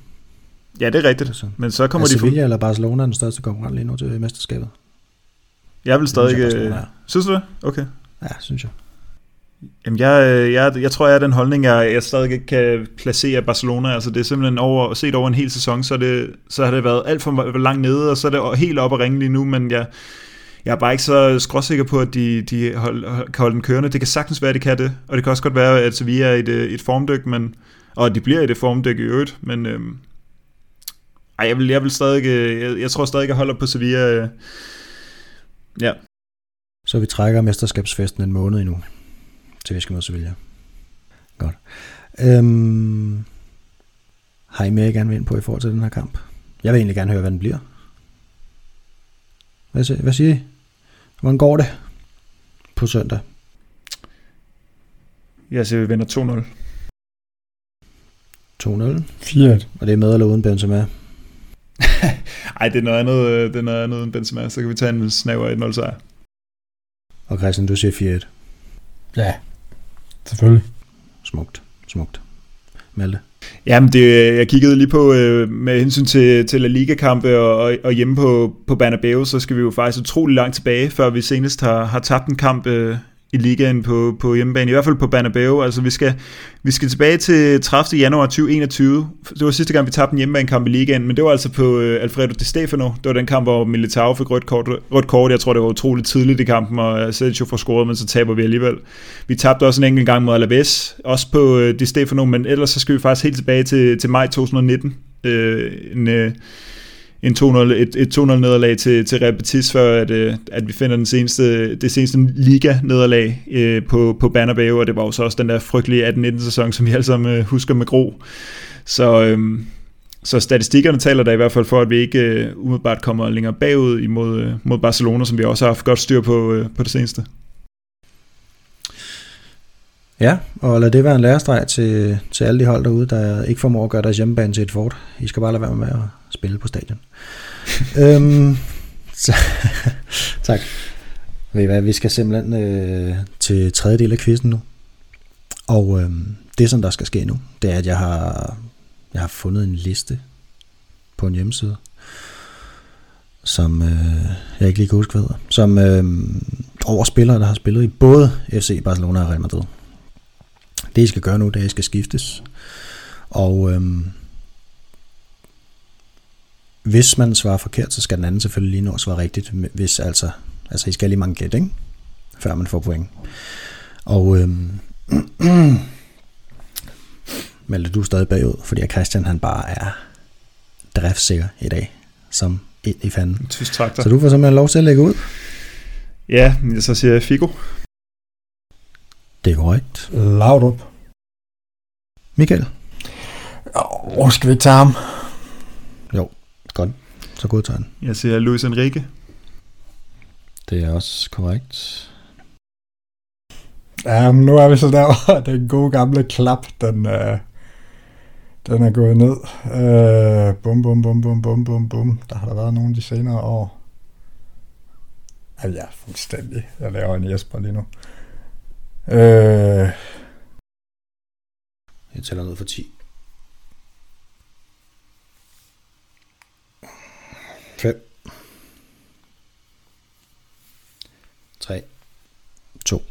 Ja, det er rigtigt. Altså, men så kommer er de Sevilla eller Barcelona den største konkurrent lige nu til mesterskabet? Jeg vil stadig... Synes, jeg, synes du det? Okay. Ja, synes jeg. Jamen, jeg, øh, jeg, jeg tror, jeg er den holdning, jeg, jeg stadig ikke kan placere Barcelona. Altså, det er simpelthen over, set over en hel sæson, så, det, så har det været alt for langt nede, og så er det helt op at ringe lige nu, men jeg, jeg er bare ikke så skråsikker på, at de, de hold, kan holde den kørende. Det kan sagtens være, at de kan det, og det kan også godt være, at vi er i et, et formdyk, men, og de bliver i det formdyk i øvrigt, men øhm, ej, jeg vil, jeg vil stadig, jeg, jeg tror stadig, at jeg holder på Sevilla. Øh, ja. Så vi trækker mesterskabsfesten en måned endnu til vi skal møde Sevilla. Godt. Øhm, har I mere, I gerne vil ind på i forhold til den her kamp? Jeg vil egentlig gerne høre, hvad den bliver. Hvad, siger, hvad siger I? Hvordan går det på søndag? Jeg siger, vi vinder 2-0. 2-0? 4 Og det er med eller uden Benzema? Ej, det er noget andet, øh, det er noget andet end Benzema, så kan vi tage en snæver 1-0 sejr. Og Christian, du siger 4-1. Ja, Selvfølgelig. Smukt, smukt. Malte? Jamen, det, jeg kiggede lige på øh, med hensyn til, til La Liga-kampe og, og, og hjemme på, på Bernabeu, så skal vi jo faktisk utrolig langt tilbage, før vi senest har, har tabt en kamp øh, i ligaen på, på hjemmebane, i hvert fald på Banabeo. Altså vi skal, vi skal tilbage til 30. januar 2021. Det var sidste gang, vi tabte en hjemmebanekamp i ligaen, men det var altså på øh, Alfredo Di Stefano. Det var den kamp, hvor Militao fik rødt kort, rødt kort. Jeg tror, det var utroligt tidligt i kampen, og øh, Sergio får scoret, men så taber vi alligevel. Vi tabte også en enkelt gang mod Alaves, også på øh, Di Stefano, men ellers så skal vi faktisk helt tilbage til, til maj 2019. Øh, en, øh, en 2-0, et, et 2-0 nederlag til, til Repetis, før at, øh, at vi finder den seneste, det seneste liga-nederlag øh, på, på Bernabeu, og det var jo så også den der frygtelige 18-19 sæson, som vi alle sammen øh, husker med gro. Så, øh, så statistikkerne taler der i hvert fald for, at vi ikke øh, umiddelbart kommer længere bagud imod øh, mod Barcelona, som vi også har haft godt styr på, øh, på det seneste. Ja, og lad det være en lærestreg til, til alle de hold derude, der ikke formår at gøre deres hjemmebane til et fort. I skal bare lade være med at spille på stadion. øhm, så, tak. Ved I hvad, vi skal simpelthen øh, til tredje del af quizzen nu. Og øh, det, som der skal ske nu, det er, at jeg har, jeg har fundet en liste på en hjemmeside, som øh, jeg ikke lige kan huske, hvad hedder, som øh, over spillere, der har spillet i både FC Barcelona og Real Madrid. Det, I skal gøre nu, det er, at I skal skiftes. Og øhm, hvis man svarer forkert, så skal den anden selvfølgelig lige nå at svare rigtigt. Hvis altså, altså I skal lige mange gæt, ikke? Før man får point. Og øhm, Malte, du er stadig bagud, fordi Christian han bare er driftsikker i dag, som ind i fanden. Tysk traktor. Så du får simpelthen lov til at lægge ud. Ja, så siger jeg Figo. Det er korrekt. Laudrup. Michael? Åh, oh, skal vi ikke tage ham? Jo, godt. Så godtager han. Jeg siger Luis Enrique. Det er også korrekt. Ja, men nu er vi så der, den gode gamle klap, den, øh, den er gået ned. Øh, bum, bum, bum, bum, bum, bum, bum. Der har der været nogle de senere år. Ja, ja, fuldstændig. Jeg laver en Jesper lige nu. Øh, Jeg tæller ned for 10. 5. 3. 2.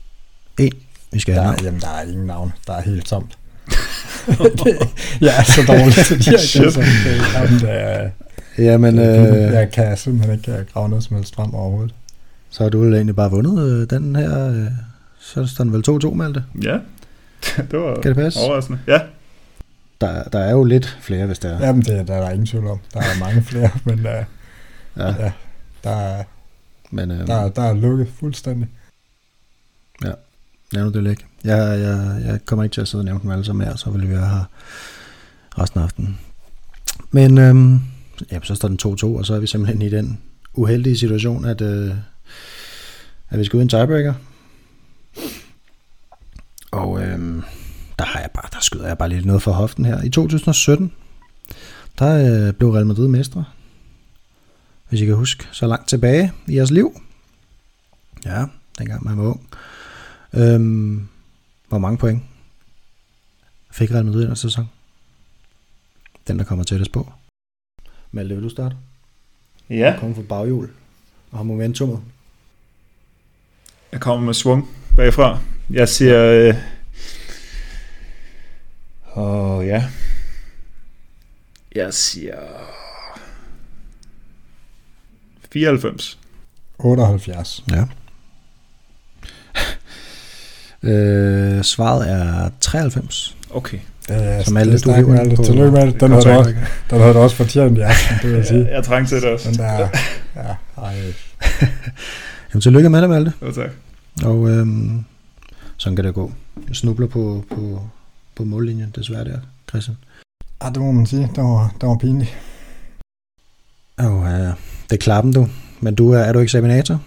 1. Vi skal der, have jamen, der er ingen navn. Der er helt tomt. det, jeg er så dårlig til de her kasser. Jamen, det er, Jamen, øh, øh, jeg kan simpelthen ikke grave noget som helst frem overhovedet. så har du egentlig bare vundet øh, den her. Øh, så står den vel 2-2, Malte. Ja, det var Kan det passe? overraskende. Ja, Der, der er jo lidt flere, hvis der er. Jamen, det, der er der ingen tvivl om. Der er mange flere, men uh, Ja, ja, der, er, men øh, der, er- der er lukket fuldstændig. lad nu det ligge. Jeg, jeg, jeg kommer ikke til at sidde og nævne dem alle sammen mere, så vil vi være her resten af aftenen. Men øhm, jamen, så står den 2-2, og så er vi simpelthen i den uheldige situation, at, øh, at vi skal ud i en tiebreaker. Og øhm, der, har jeg bare, der skyder jeg bare lidt noget for hoften her. I 2017, der øh, blev Real Madrid mestre. Hvis I kan huske, så langt tilbage i jeres liv. Ja, dengang man var ung. Øhm, hvor mange point fik Real Madrid i den sæson? Den, der kommer tættest på. Malte, vil du starte? ja. Kom fra baghjul og har momentummet. Jeg kommer med svung bagfra. Jeg siger... Øh, åh, ja. Jeg siger... 94. 78. Ja. øh, svaret er 93. Okay. Det, Som alle, du er hiver på- Tillykke med det. Den havde, du også, den havde du også fortjent aften, det vil jeg sige. Jeg, jeg trængte til det også. Den der, ja, ej, Jamen, tillykke med det, Malte. Jo, tak. Og øhm, sådan kan det gå. Jeg snubler på, på, på mållinjen, desværre der, Christian. ah, det må man sige. Det var, det var pinligt. Åh, ja, det er klappen, du. Men du er, er du eksaminator?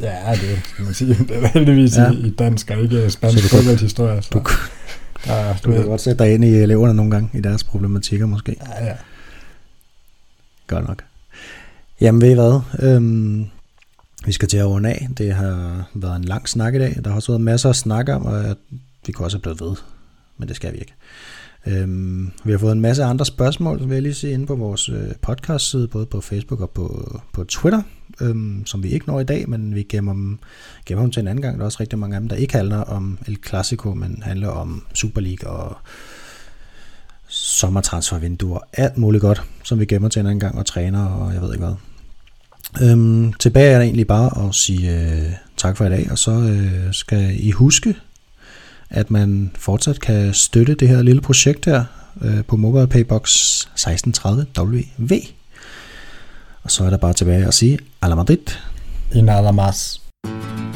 Ja, det kan man sige. Det er heldigvis Ja. ja. i, i dansk, og ikke spansk Så du kan- fodboldhistorie. Så du- der, Du kan godt sætte dig ind i eleverne nogle gange, i deres problematikker måske. Ja, ja. Godt nok. Jamen ved I hvad? Øhm, vi skal til at runde af. Det har været en lang snak i dag. Der har også været masser at snakke om, og vi kunne også have blevet ved. Men det skal vi ikke. Øhm, vi har fået en masse andre spørgsmål, vil jeg lige se inde på vores øh, podcast-side, både på Facebook og på, på Twitter, øhm, som vi ikke når i dag, men vi gemmer dem, gemmer dem til en anden gang. Der er også rigtig mange af dem, der ikke handler om El Clasico, men handler om Super League og sommertransfervinduer, alt muligt godt, som vi gemmer til en anden gang, og træner, og jeg ved ikke hvad. Øhm, tilbage er der egentlig bare at sige øh, tak for i dag, og så øh, skal I huske, at man fortsat kan støtte det her lille projekt her øh, på Mobile Paybox 1630 WV. Og så er der bare tilbage at sige, a En Alamas. thank you.